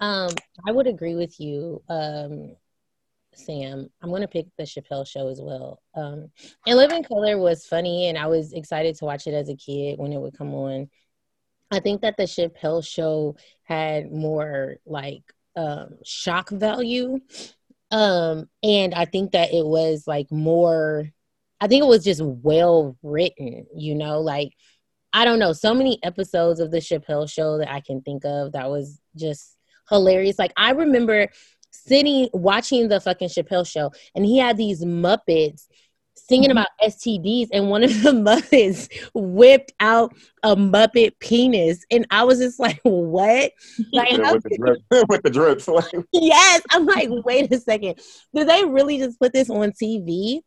um, I would agree with you, um, Sam. I'm gonna pick the Chappelle show as well. Um, and Living Color was funny, and I was excited to watch it as a kid when it would come on. I think that the Chappelle show had more like um, shock value. Um, and I think that it was like more, I think it was just well written, you know, like I don't know, so many episodes of the Chappelle show that I can think of that was just hilarious. Like I remember sitting watching the fucking Chappelle show and he had these Muppets singing about STDs, and one of the Muppets whipped out a Muppet penis, and I was just like, "What?" Like with, the drip, with the drips. yes, I'm like, wait a second, did they really just put this on TV?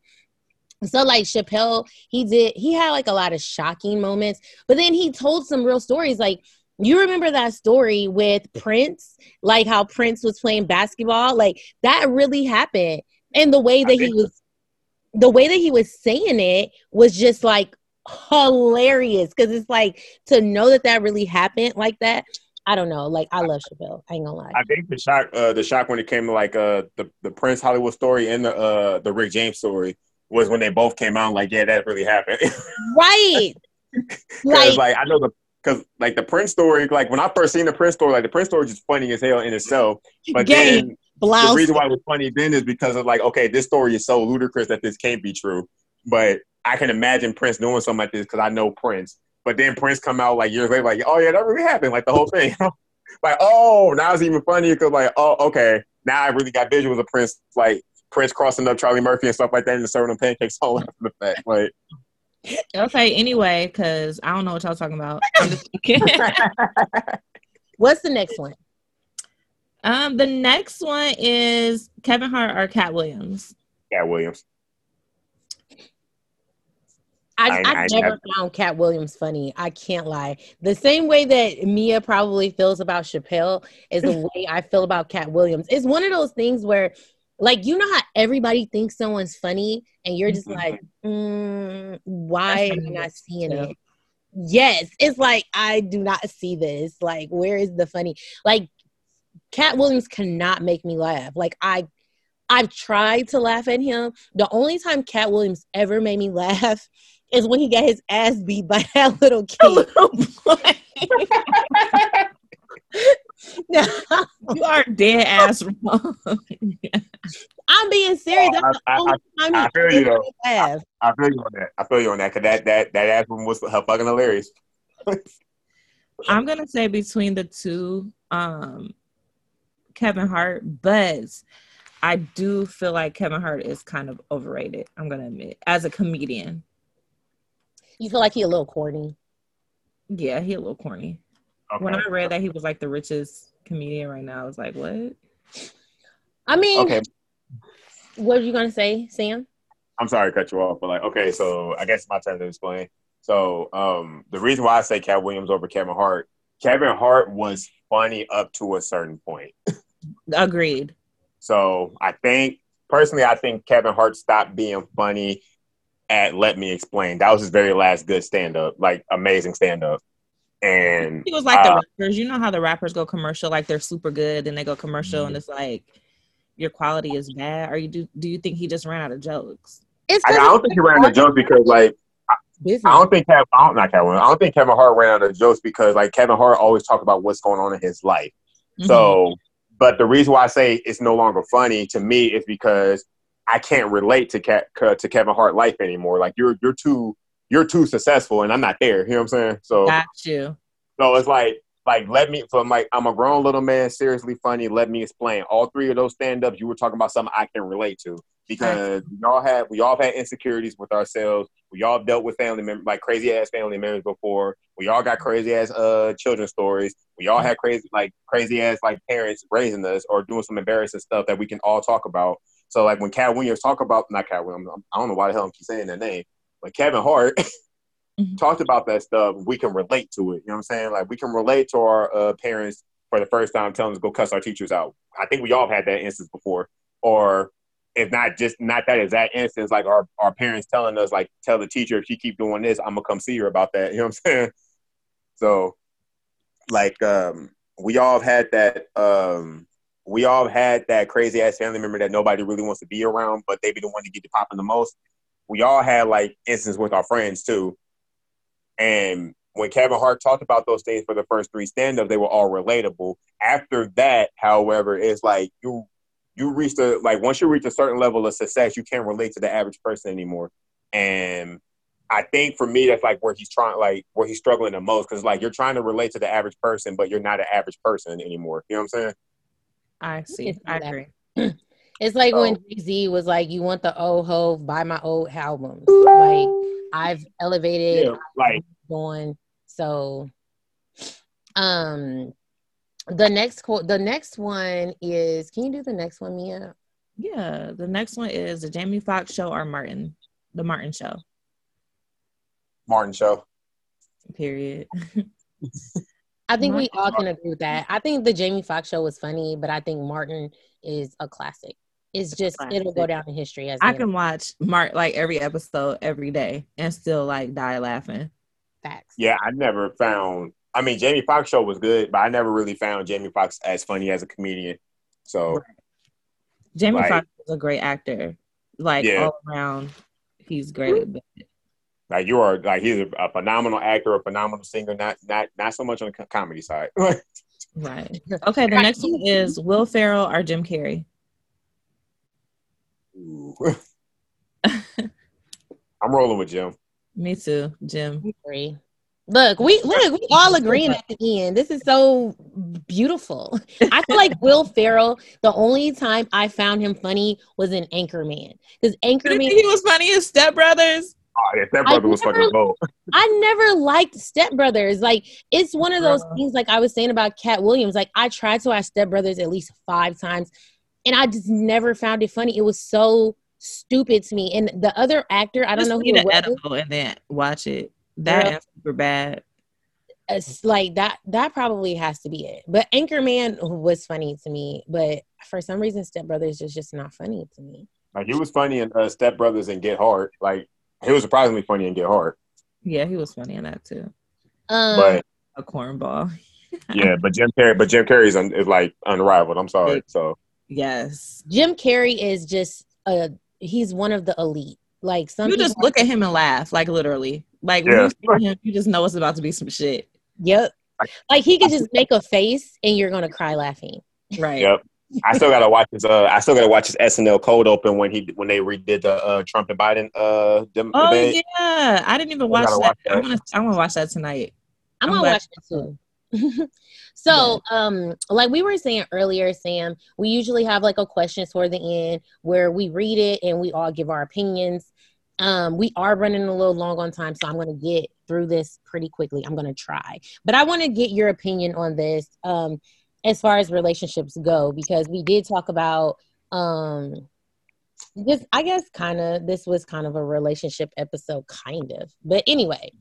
So like Chappelle, he did he had like a lot of shocking moments, but then he told some real stories. Like you remember that story with Prince, like how Prince was playing basketball, like that really happened. And the way that he was the way that he was saying it was just like hilarious because it's like to know that that really happened like that. I don't know. Like I love Chappelle. I ain't gonna lie. I think the shock, uh, the shock when it came to like uh the, the Prince Hollywood story and the uh the Rick James story was when they both came out. Like, yeah, that really happened. right. like, like I know the because like the Prince story, like when I first seen the Prince story, like the Prince story is just funny as hell in itself. But then Blouse. The reason why it was funny then is because of like, okay, this story is so ludicrous that this can't be true. But I can imagine Prince doing something like this because I know Prince. But then Prince come out like years later, like, oh yeah, that really happened, like the whole thing. like, oh, now it's even funnier because like, oh, okay, now I really got visuals of Prince, like Prince crossing up Charlie Murphy and stuff like that, and serving them pancakes all after the fact. Like, okay, anyway, because I don't know what y'all talking about. What's the next one? Um, the next one is Kevin Hart or Katt Williams. Katt Williams. I, I, I never I, found Katt Williams funny. I can't lie. The same way that Mia probably feels about Chappelle is the way I feel about Katt Williams. It's one of those things where, like, you know how everybody thinks someone's funny, and you're just like, mm, why am I not seeing it? Yes, it's like I do not see this. Like, where is the funny? Like Katt Williams cannot make me laugh. Like I I've tried to laugh at him. The only time Katt Williams ever made me laugh is when he got his ass beat by that little kid. Little you are dead ass wrong. I'm being serious. Oh, I, I, I, I, feel you though. I, I, feel you on that. I feel you on that because that that that ass one was her fucking hilarious. I'm gonna say between the two, um, Kevin Hart, but I do feel like Kevin Hart is kind of overrated. I'm gonna admit, as a comedian. You feel like he a little corny. Yeah, he a little corny. Okay. When I read that he was like the richest comedian right now, I was like, what? I mean, okay. what are you gonna say, Sam? I'm sorry to cut you off, but like, okay, so I guess my turn to explain. So, um, the reason why I say Katt Williams over Kevin Hart, Kevin Hart was funny up to a certain point. Agreed. So I think personally, I think Kevin Hart stopped being funny at Let Me Explain. That was his very last good stand up, like amazing stand up. And he was like uh, the rappers. You know how the rappers go commercial, like they're super good, and they go commercial, mm-hmm. and it's like your quality is bad. Or you do? Do you think he just ran out of jokes? It's I, I don't think he ran out of jokes because like I don't think Kevin, I don't, not Kevin, I don't think Kevin Hart ran out of jokes because like Kevin Hart always talked about what's going on in his life. Mm-hmm. So but the reason why I say it's no longer funny to me is because I can't relate to Ke- to Kevin Hart life anymore. Like you're you're too you're too successful, and I'm not there. You know what I'm saying? So got you. So it's like like let me. I'm like I'm a grown little man, seriously funny. Let me explain. All three of those stand ups, you were talking about something I can relate to because we all have we all had insecurities with ourselves. We all dealt with family members like crazy ass family members before. We all got crazy ass uh children's stories. We all had crazy like crazy ass like parents raising us or doing some embarrassing stuff that we can all talk about. So like when Katt Williams talk about not Katt Williams, I don't know why the hell I'm keep saying that name, but Kevin Hart mm-hmm. talked about that stuff. We can relate to it. You know what I'm saying? Like we can relate to our uh, parents for the first time telling us to go cuss our teachers out. I think we all have had that instance before. Or if not just not that exact instance, like our, our parents telling us like tell the teacher if she keep doing this, I'm gonna come see her about that. You know what I'm saying? So like um we all have had that um we all had that crazy ass family member that nobody really wants to be around, but they be the one to get the popping the most. We all had like instances with our friends too. And when Kevin Hart talked about those things for the first three stand-ups, they were all relatable. After that, however, it's like you you reach the like once you reach a certain level of success, you can't relate to the average person anymore. And I think for me, that's like where he's trying, like where he's struggling the most, because like you're trying to relate to the average person, but you're not an average person anymore. You know what I'm saying? I see. I agree. It's like oh. when Jay Z was like, "You want the old Hov? Buy my old albums." Like I've elevated, yeah, like going. So, um, the next quote, the next one is. Can you do the next one, Mia? Yeah, the next one is the Jamie Foxx show or Martin, the Martin show. Martin show. Period. I think Martin. we all can agree with that. I think the Jamie Foxx show was funny, but I think Martin is a classic. It's just classic. it'll go down in history as I can watch Mark like every episode every day and still like die laughing. Facts. Yeah, I never found I mean Jamie Foxx show was good, but I never really found Jamie Foxx as funny as a comedian. So right. Jamie like, Foxx is a great actor. Like yeah. all around, he's great. Like you are like he's a, a, phenomenal actor, a phenomenal singer, not not not so much on the comedy side. right. Okay. The next one is Will Ferrell or Jim Carrey. I'm rolling with Jim. Me too, Jim. Agree. Look, we look, we all agreeing at the end. This is so beautiful. I feel like Will Ferrell, the only time I found him funny was in Anchorman. Because Anchorman he was funny in Step Brothers. Oh, yeah, Step Brothers was fucking gold. I never liked Step Brothers. Like it's one of those uh, things like I was saying about Katt Williams. Like I tried to watch Step Brothers at least five times and I just never found it funny. It was so stupid to me. And the other actor, I don't just know who it was. edible and then watch it. That Girl, super bad. It's like that. That probably has to be it. But Anchorman was funny to me. But for some reason, Step Brothers is just not funny to me. Like he was funny in uh, Step Brothers and Get Hard. Like he was surprisingly funny in Get Hard. Yeah, he was funny in that too. Um, but a cornball. yeah, but Jim Carrey, but Jim Carrey un, is like unrivaled. I'm sorry. So Yes. Jim Carrey is just a he's one of the elite. Like some you just look at him and laugh, like literally. Like yeah. when you him, you just know it's about to be some shit. Yep. Like he could just make a face and you're gonna cry laughing. Right. Yep. I still gotta watch his. Uh, I still gotta watch his SNL cold open when he when they redid the uh, Trump and Biden. Uh, dem- oh debate. yeah, I didn't even watch that. watch that. I'm gonna I'm gonna watch that tonight. I'm, I'm gonna watch it too. so, um, like we were saying earlier, Sam, we usually have like a question toward the end where we read it and we all give our opinions. Um, we are running a little long on time, so I'm going to get through this pretty quickly. I'm going to try, but I want to get your opinion on this um, as far as relationships go because we did talk about um, this. I guess kind of this was kind of a relationship episode, kind of, but anyway.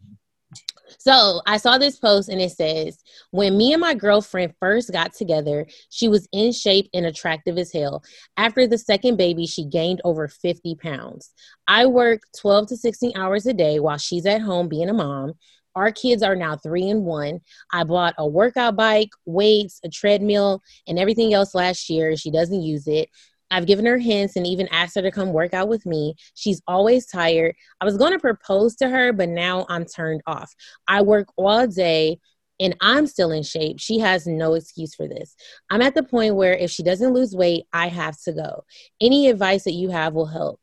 So I saw this post and it says, When me and my girlfriend first got together, she was in shape and attractive as hell. After the second baby, she gained over 50 pounds. I work 12 to 16 hours a day while she's at home being a mom. Our kids are now three and one. I bought a workout bike, weights, a treadmill, and everything else last year. She doesn't use it. I've given her hints and even asked her to come work out with me. She's always tired. I was going to propose to her, but now I'm turned off. I work all day and I'm still in shape. She has no excuse for this. I'm at the point where if she doesn't lose weight, I have to go. Any advice that you have will help.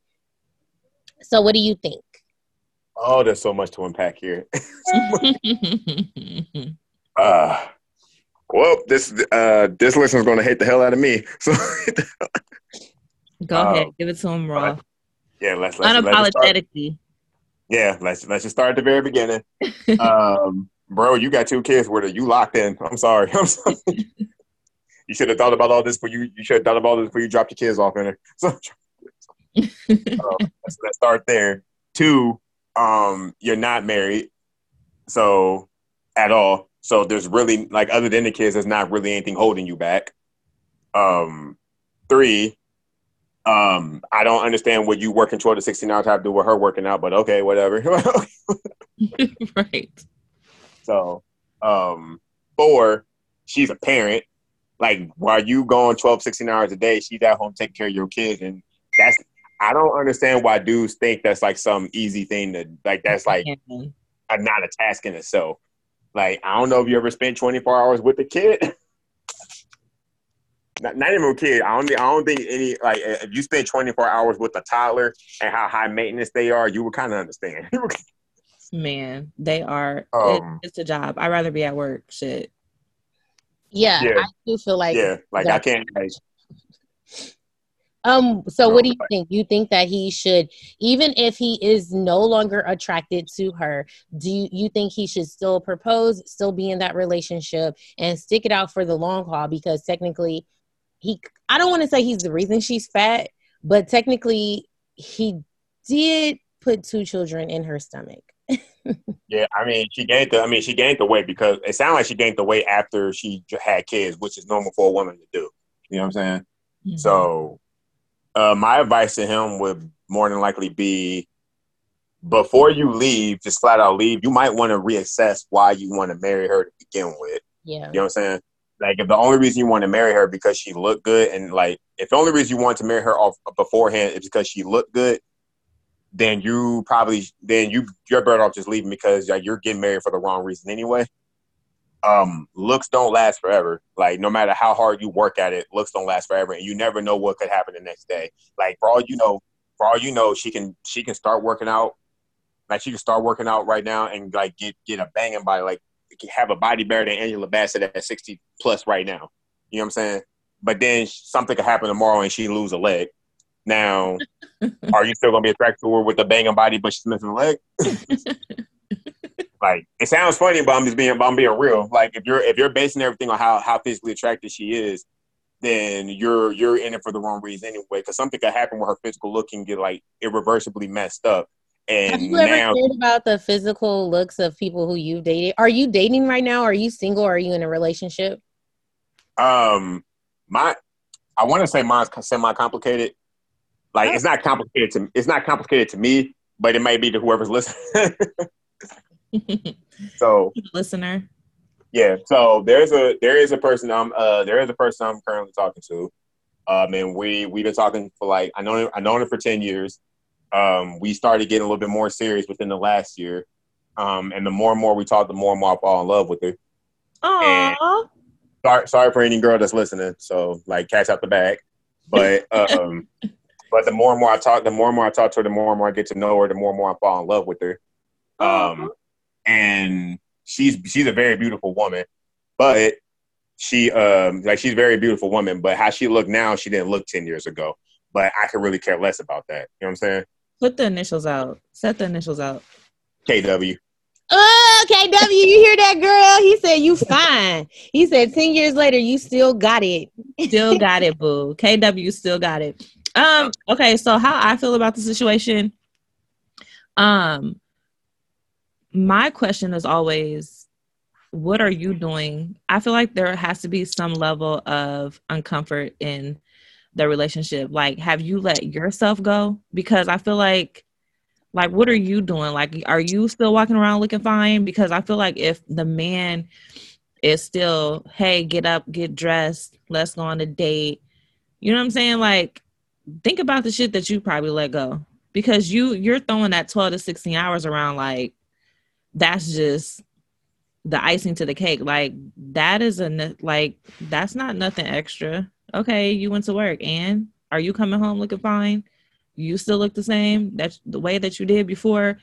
So, what do you think? Oh, there's so much to unpack here. uh, well, this uh, this listener's going to hate the hell out of me. So Go ahead, um, give it to him raw. Yeah, let's, let's unapologetically. Let's yeah, let's let's just start at the very beginning. um, bro, you got two kids. Where you locked in? I'm sorry. I'm sorry. you should have thought about all this for you. You should have thought about all this before you dropped your kids off in there. So, uh, let's, let's start there. Two, um, you're not married, so at all. So there's really like other than the kids, there's not really anything holding you back. Um, three, um, I don't understand what you working 12 to 16 hours have to do with her working out, but okay, whatever. right. So, um, four, she's a parent. Like while you going 12, 16 hours a day, she's at home taking care of your kids. And that's, I don't understand why dudes think that's like some easy thing to like, that's like a, not a task in itself. Like, I don't know if you ever spent 24 hours with a kid. not, not even a kid. I don't, I don't think any, like, if you spend 24 hours with a toddler and how high maintenance they are, you would kind of understand. Man, they are. Um, it, it's a job. I'd rather be at work. Shit. Yeah, Yeah. I do feel like yeah, like I can't, like, Um, so what do you Right. think? You think that he should, even if he is no longer attracted to her, do you, you think he should still propose, still be in that relationship and stick it out for the long haul? Because technically, he, I don't want to say he's the reason she's fat, but technically, he did put two children in her stomach. Yeah, I mean, she gained the. I mean, she gained the weight because it sounded like she gained the weight after she had kids, which is normal for a woman to do. You know what I'm saying? Mm-hmm. So, uh, my advice to him would more than likely be, before you leave, just flat out leave. You might want to reassess why you want to marry her to begin with. Yeah. You know what I'm saying? Like, if the only reason you want to marry her because she looked good, and like, if the only reason you want to marry her off beforehand is because she looked good, then you probably then you you're better off just leaving because like, you're getting married for the wrong reason anyway. Um, looks don't last forever. Like, no matter how hard you work at it, looks don't last forever, and you never know what could happen the next day. Like, for all you know, for all you know, she can she can start working out. Like, she can start working out right now and like get get a banging body. Like, have a body better than Angela Bassett at 60 plus right now. You know what I'm saying? But then something could happen tomorrow and she lose a leg. Now, are you still gonna be attracted to her with a banging body but she's missing a leg? like it sounds funny, but I'm just being but I'm being real. Like if you're if you're basing everything on how how physically attractive she is, then you're you're in it for the wrong reason anyway. Because something could happen where her physical look can get like irreversibly messed up. And Have you ever now, cared about the physical looks of people who you've dated? Are you dating right now? Are you single? Or are you in a relationship? um, my I want to say mine's semi complicated. Like it's not complicated to it's not complicated to me, but it may be to whoever's listening. so Listener. yeah, so there's a there is a person I'm uh there is a person I'm currently talking to. Um, and we we've been talking for like I know I known her for ten years. Um, we started getting a little bit more serious within the last year. Um, and the more and more we talk, the more and more I fall in love with her. Aww. sorry, sorry for any girl that's listening. So like, catch out the bag. But um, but the more and more I talk, the more and more I talk to her, the more and more I get to know her, the more and more I fall in love with her. Um, and she's she's a very beautiful woman, but she um like she's a very beautiful woman. But how she looked now, she didn't look ten years ago. But I could really care less about that. You know what I'm saying? Put the initials out. Set the initials out. KW. Oh, KW, you hear that girl? He said you fine. He said 10 years later, you still got it. Still got it, boo. KW still got it. Um, okay, so how I feel about the situation. Um my question is always what are you doing? I feel like there has to be some level of uncomfort in the relationship. Like, have you let yourself go? Because I feel like like what are you doing? Like are you still walking around looking fine? Because I feel like if the man is still, hey, get up, get dressed, let's go on a date. You know what I'm saying? Like, think about the shit that you probably let go. Because you you're throwing that 12 to 16 hours around like that's just the icing to the cake. Like that is a like that's not nothing extra. Okay, you went to work and are you coming home looking fine? You still look the same. That's the way that you did before.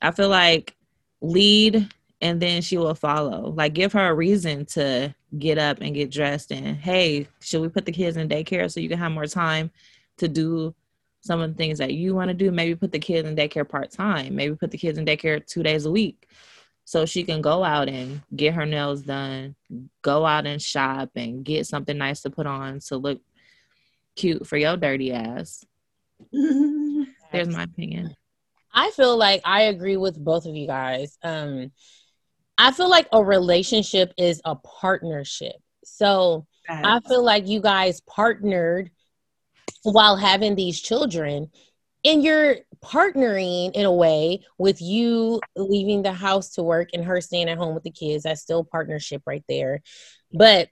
I feel like lead and then she will follow. Like give her a reason to get up and get dressed and hey, should we put the kids in daycare so you can have more time to do some of the things that you want to do? Maybe put the kids in daycare part time. Maybe put the kids in daycare two days a week so she can go out and get her nails done, go out and shop and get something nice to put on to look cute for your dirty ass. There's my opinion. I feel like I agree with both of you guys. Um, I feel like a relationship is a partnership. So I feel like you guys partnered while having these children and you're partnering in a way with you leaving the house to work and her staying at home with the kids. That's still partnership right there. But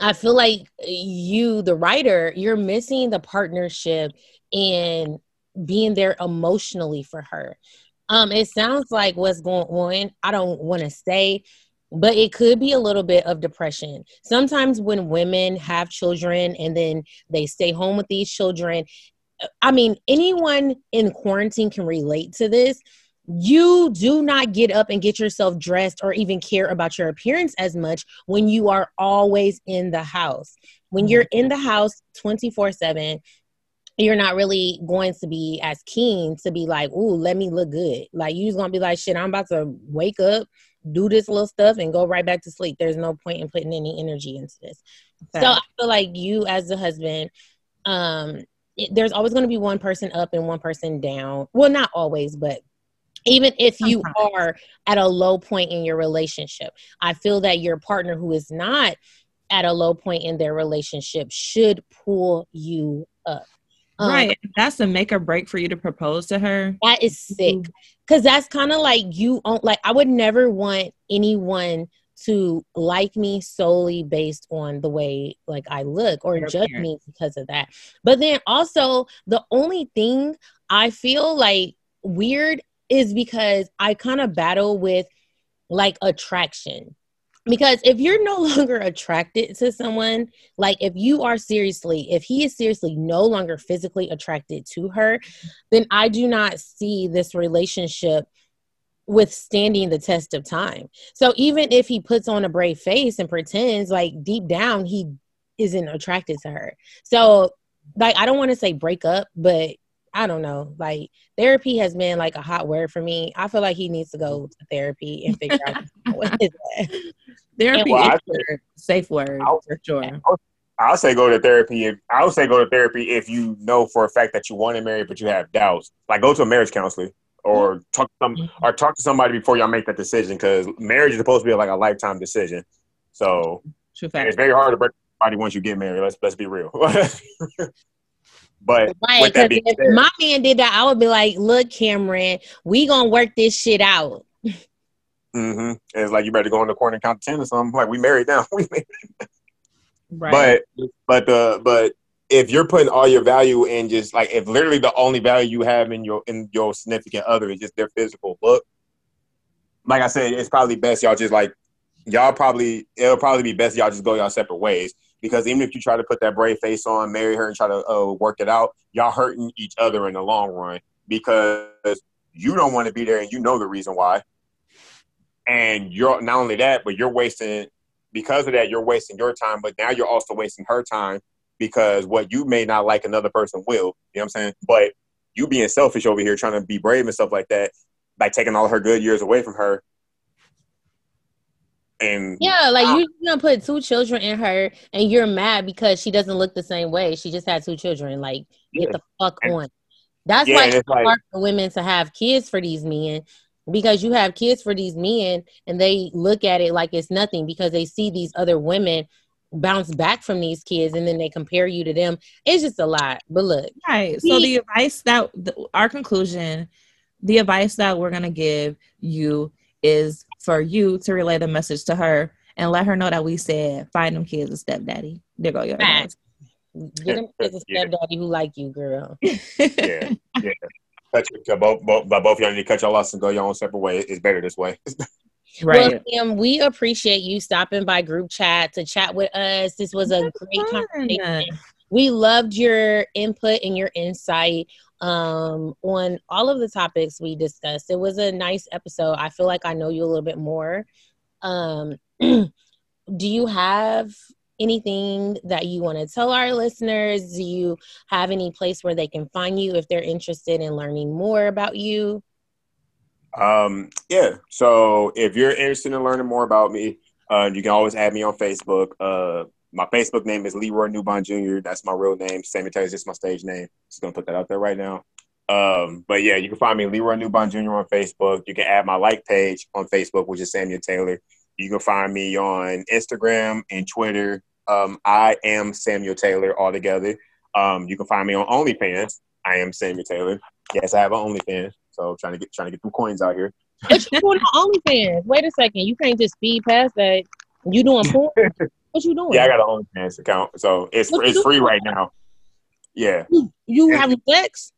i feel like you the writer you're missing the partnership and being there emotionally for her. Um it sounds like what's going on i don't want to say but it could be a little bit of depression. Sometimes when women have children and then they stay home with these children, I mean, anyone in quarantine can relate to this. You do not get up and get yourself dressed or even care about your appearance as much when you are always in the house. When you're in the house 24 7, you're not really going to be as keen to be like, ooh, let me look good. Like, you're gonna be like, shit, I'm about to wake up, do this little stuff, and go right back to sleep. There's no point in putting any energy into this. Okay. So I feel like you, as a husband, um, it, there's always going to be one person up and one person down. Well, not always, but even if you are at a low point in your relationship, I feel that your partner who is not at a low point in their relationship should pull you up. Um, right. That's a make or break for you to propose to her. That is sick. Cause that's kind of like you own like I would never want anyone to like me solely based on the way like I look or Your judge parents. me because of that. But then also the only thing I feel like weird is because I kind of battle with like attraction. Because if you're no longer attracted to someone, like if you are seriously, if he is seriously no longer physically attracted to her, then I do not see this relationship withstanding the test of time. So even if he puts on a brave face and pretends like deep down he isn't attracted to her. So like I don't want to say break up, but I don't know. Like therapy has been like a hot word for me. I feel like he needs to go to therapy and figure out what is that. Therapy well, is a safe word I'll, for sure. I'll, I'll say go to therapy if I would say go to therapy if you know for a fact that you want to marry but you have doubts. Like go to a marriage counselor or talk to some mm-hmm. or talk to somebody before y'all make that decision because marriage is supposed to be like a lifetime decision. So it's very hard to break somebody once you get married. Let's let's be real. But right, because if said, my man did that, I would be like, "Look, Cameron, we gonna work this shit out." Mm-hmm. It's like you better go in the corner and count ten or something. Like we married now. we married. Right. But but the but if you're putting all your value in just like if literally the only value you have in your in your significant other is just their physical look, like I said, it's probably best y'all just like y'all probably it'll probably be best y'all just go y'all separate ways because even if you try to put that brave face on, marry her, and try to uh, work it out, y'all hurting each other in the long run because you don't want to be there and you know the reason why. And you're not only that, but you're wasting because of that, you're wasting your time, but now you're also wasting her time because what you may not like another person will. You know what I'm saying? But you being selfish over here trying to be brave and stuff like that, by taking all her good years away from her. And yeah, like you're gonna put two children in her and you're mad because she doesn't look the same way. She just had two children. Like, yeah. get the fuck and, on. That's yeah, why it's hard like, for women to have kids for these men because you have kids for these men and they look at it like it's nothing because they see these other women bounce back from these kids and then they compare you to them it's just a lot but look right so the advice that the, our conclusion the advice that we're going to give you is for you to relay the message to her and let her know that we said find them kids a stepdaddy there go your advice. get them kids a stepdaddy who like you girl yeah yeah cut your, both, both, both y'all need to cut your loss and go your own separate way it's better this way Right. Well, Sam, we appreciate you stopping by group chat to chat with us. This was a great fun. conversation. We loved your input and your insight um, on all of the topics we discussed. It was a nice episode. I feel like I know you a little bit more. Um, do you have anything that you want to tell our listeners? Do you have any place where they can find you if they're interested in learning more about you? Um, yeah. So if you're interested in learning more about me, uh, you can always add me on Facebook. Uh, my Facebook name is Leroy Newbon Jr. That's my real name. Samuel Taylor is just my stage name. Just gonna put that out there right now. Um, but yeah, you can find me Leroy Newbon Jr. on Facebook. You can add my like page on Facebook, which is Samuel Taylor. You can find me on Instagram and Twitter. Um, I am Samuel Taylor altogether. Um, you can find me on OnlyFans. I am Samuel Taylor. Yes, I have an OnlyFans. So trying to get trying to get some coins out here. What you doing on OnlyFans? Wait a second. You can't just speed past that. You doing porn? What you doing? Yeah, I got an OnlyFans account, so it's What it's free right now. Yeah. You, you having sex?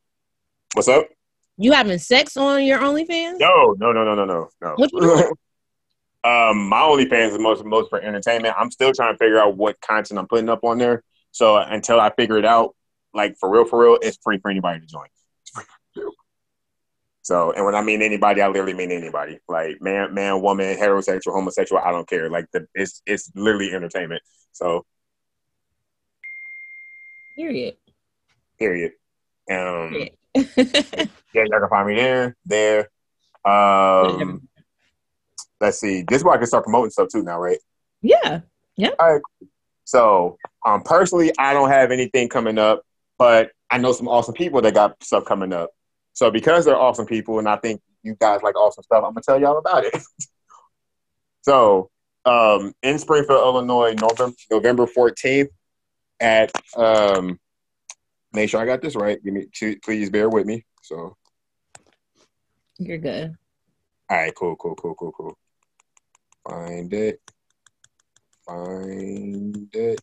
What's up? You having sex on your OnlyFans? No, no, no, no, no, no, no. What you doing? um, my OnlyFans is most most for entertainment. I'm still trying to figure out what content I'm putting up on there. So until I figure it out, like for real, for real, it's free for anybody to join. It's free for you. So, and when I mean anybody, I literally mean anybody. Like man, man, woman, heterosexual, homosexual, I don't care. Like the, it's it's literally entertainment. So, Period. period. Um, yeah, y'all can find me there. There. Um, let's see. This is where I can start promoting stuff too now, right? yeah. Yeah. All right. So, um, personally, I don't have anything coming up, but I know some awesome people that got stuff coming up. So, because they're awesome people, and I think you guys like awesome stuff, I'm gonna tell y'all about it. so, um, in Springfield, Illinois, November November 14th, at um, make sure I got this right. Give me, please bear with me. So, You're good. all right, cool, cool, cool, cool, cool. Find it. Find it.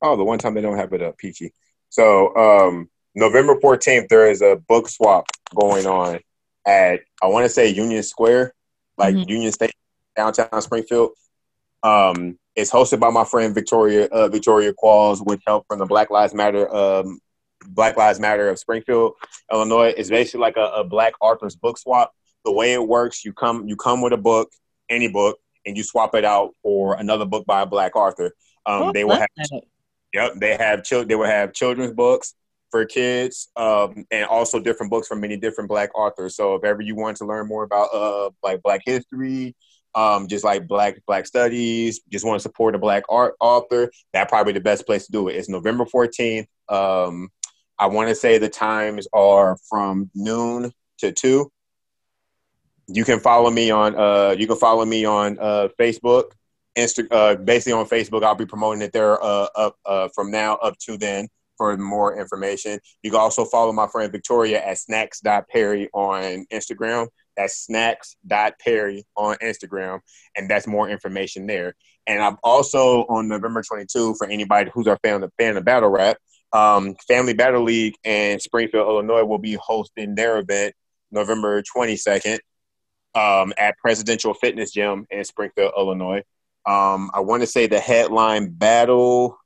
Oh, the one time they don't have it up, peachy. So, um, November 14th, there is a book swap going on at, I want to say Union Square, like Mhm. Union State, downtown Springfield. Um, it's hosted by my friend Victoria, uh, Victoria Qualls with help from the Black Lives Matter, um, Black Lives Matter of Springfield, Illinois. It's basically like a, a Black authors book swap. The way it works, you come, you come with a book, any book, and you swap it out for another book by a Black author. Um, Oh, they will have that. Yep, they have chil- They will have children's books for kids, um, and also different books from many different Black authors. So if ever you want to learn more about uh like Black history, um, just like Black Black studies, just want to support a Black art author, that probably the best place to do it. It's November fourteenth. Um, I want to say the times are from noon to two. You can follow me on uh, you can follow me on uh, Facebook. Insta, uh, basically on Facebook, I'll be promoting it there uh, up uh, from now up to then for more information. You can also follow my friend Victoria at snacks.perry on Instagram. That's snacks.perry on Instagram, and that's more information there. And I'm also on November 22 for anybody who's a fan of, fan of battle rap. Um, Family Battle League in Springfield, Illinois will be hosting their event November 22nd um, at Presidential Fitness Gym in Springfield, Illinois. Um, I want to say the headline battle.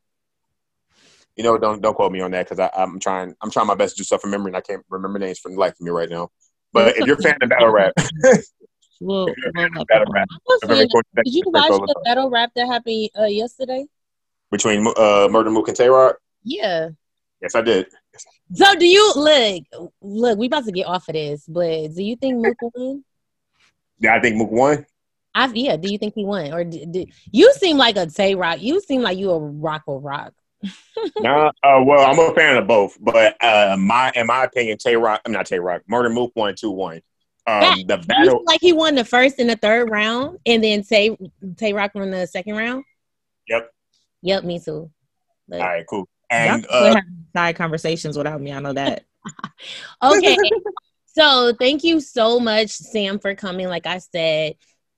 You know, don't don't quote me on that because I'm trying I'm trying my best to do stuff from memory and I can't remember names for the life of me right now. But if you're a fan of battle rap, We'll, we'll let battle rap, I'm November saying, 22nd, Did you watch the battle rap that happened uh, yesterday? between uh, Murda Mook and Tay Roc? Yeah. Yes, I did. So do you look? Look, we about to get off of this, but do you think Mook win? Yeah, I think Mook won. I yeah. Do you think he won, or did, did you seem like a Tay Roc? You seem like you a rock or rock. Nah, uh, well, I'm a fan of both, but uh, my in my opinion, Tay Roc, I'm not Tay Roc, Murda Mook won two one. Um, Yeah, the battle, seem like he won the first and the third round, and then Tay Tay Roc won the second round. Yep. Yep. Me too. But- all right, cool. And uh, have side conversations without me. I know that. okay so thank you so much sam for coming like i said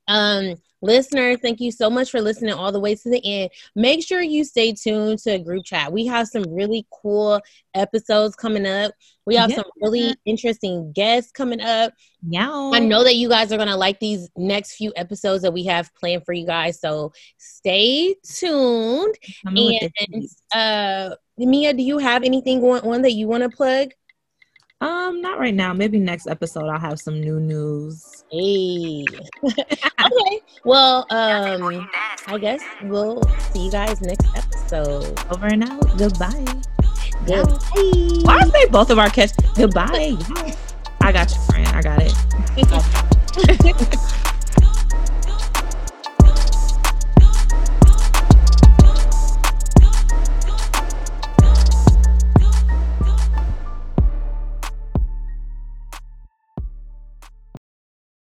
um listeners thank you so much for listening all the way to the end. Make sure you stay tuned to group chat. We have some really cool episodes coming up. We have Yeah. some really interesting guests coming up. Yeah. i know that you guys are going to like these next few episodes that we have planned for you guys so stay tuned. And uh mia do you have anything going on that you want to plug um, not right now. Maybe next episode I'll have some new news. Hey. okay. Well, um, I guess we'll see you guys next episode. Over and out. Goodbye. Goodbye. Why I say both of our catch? Goodbye. I got you, friend. I got it.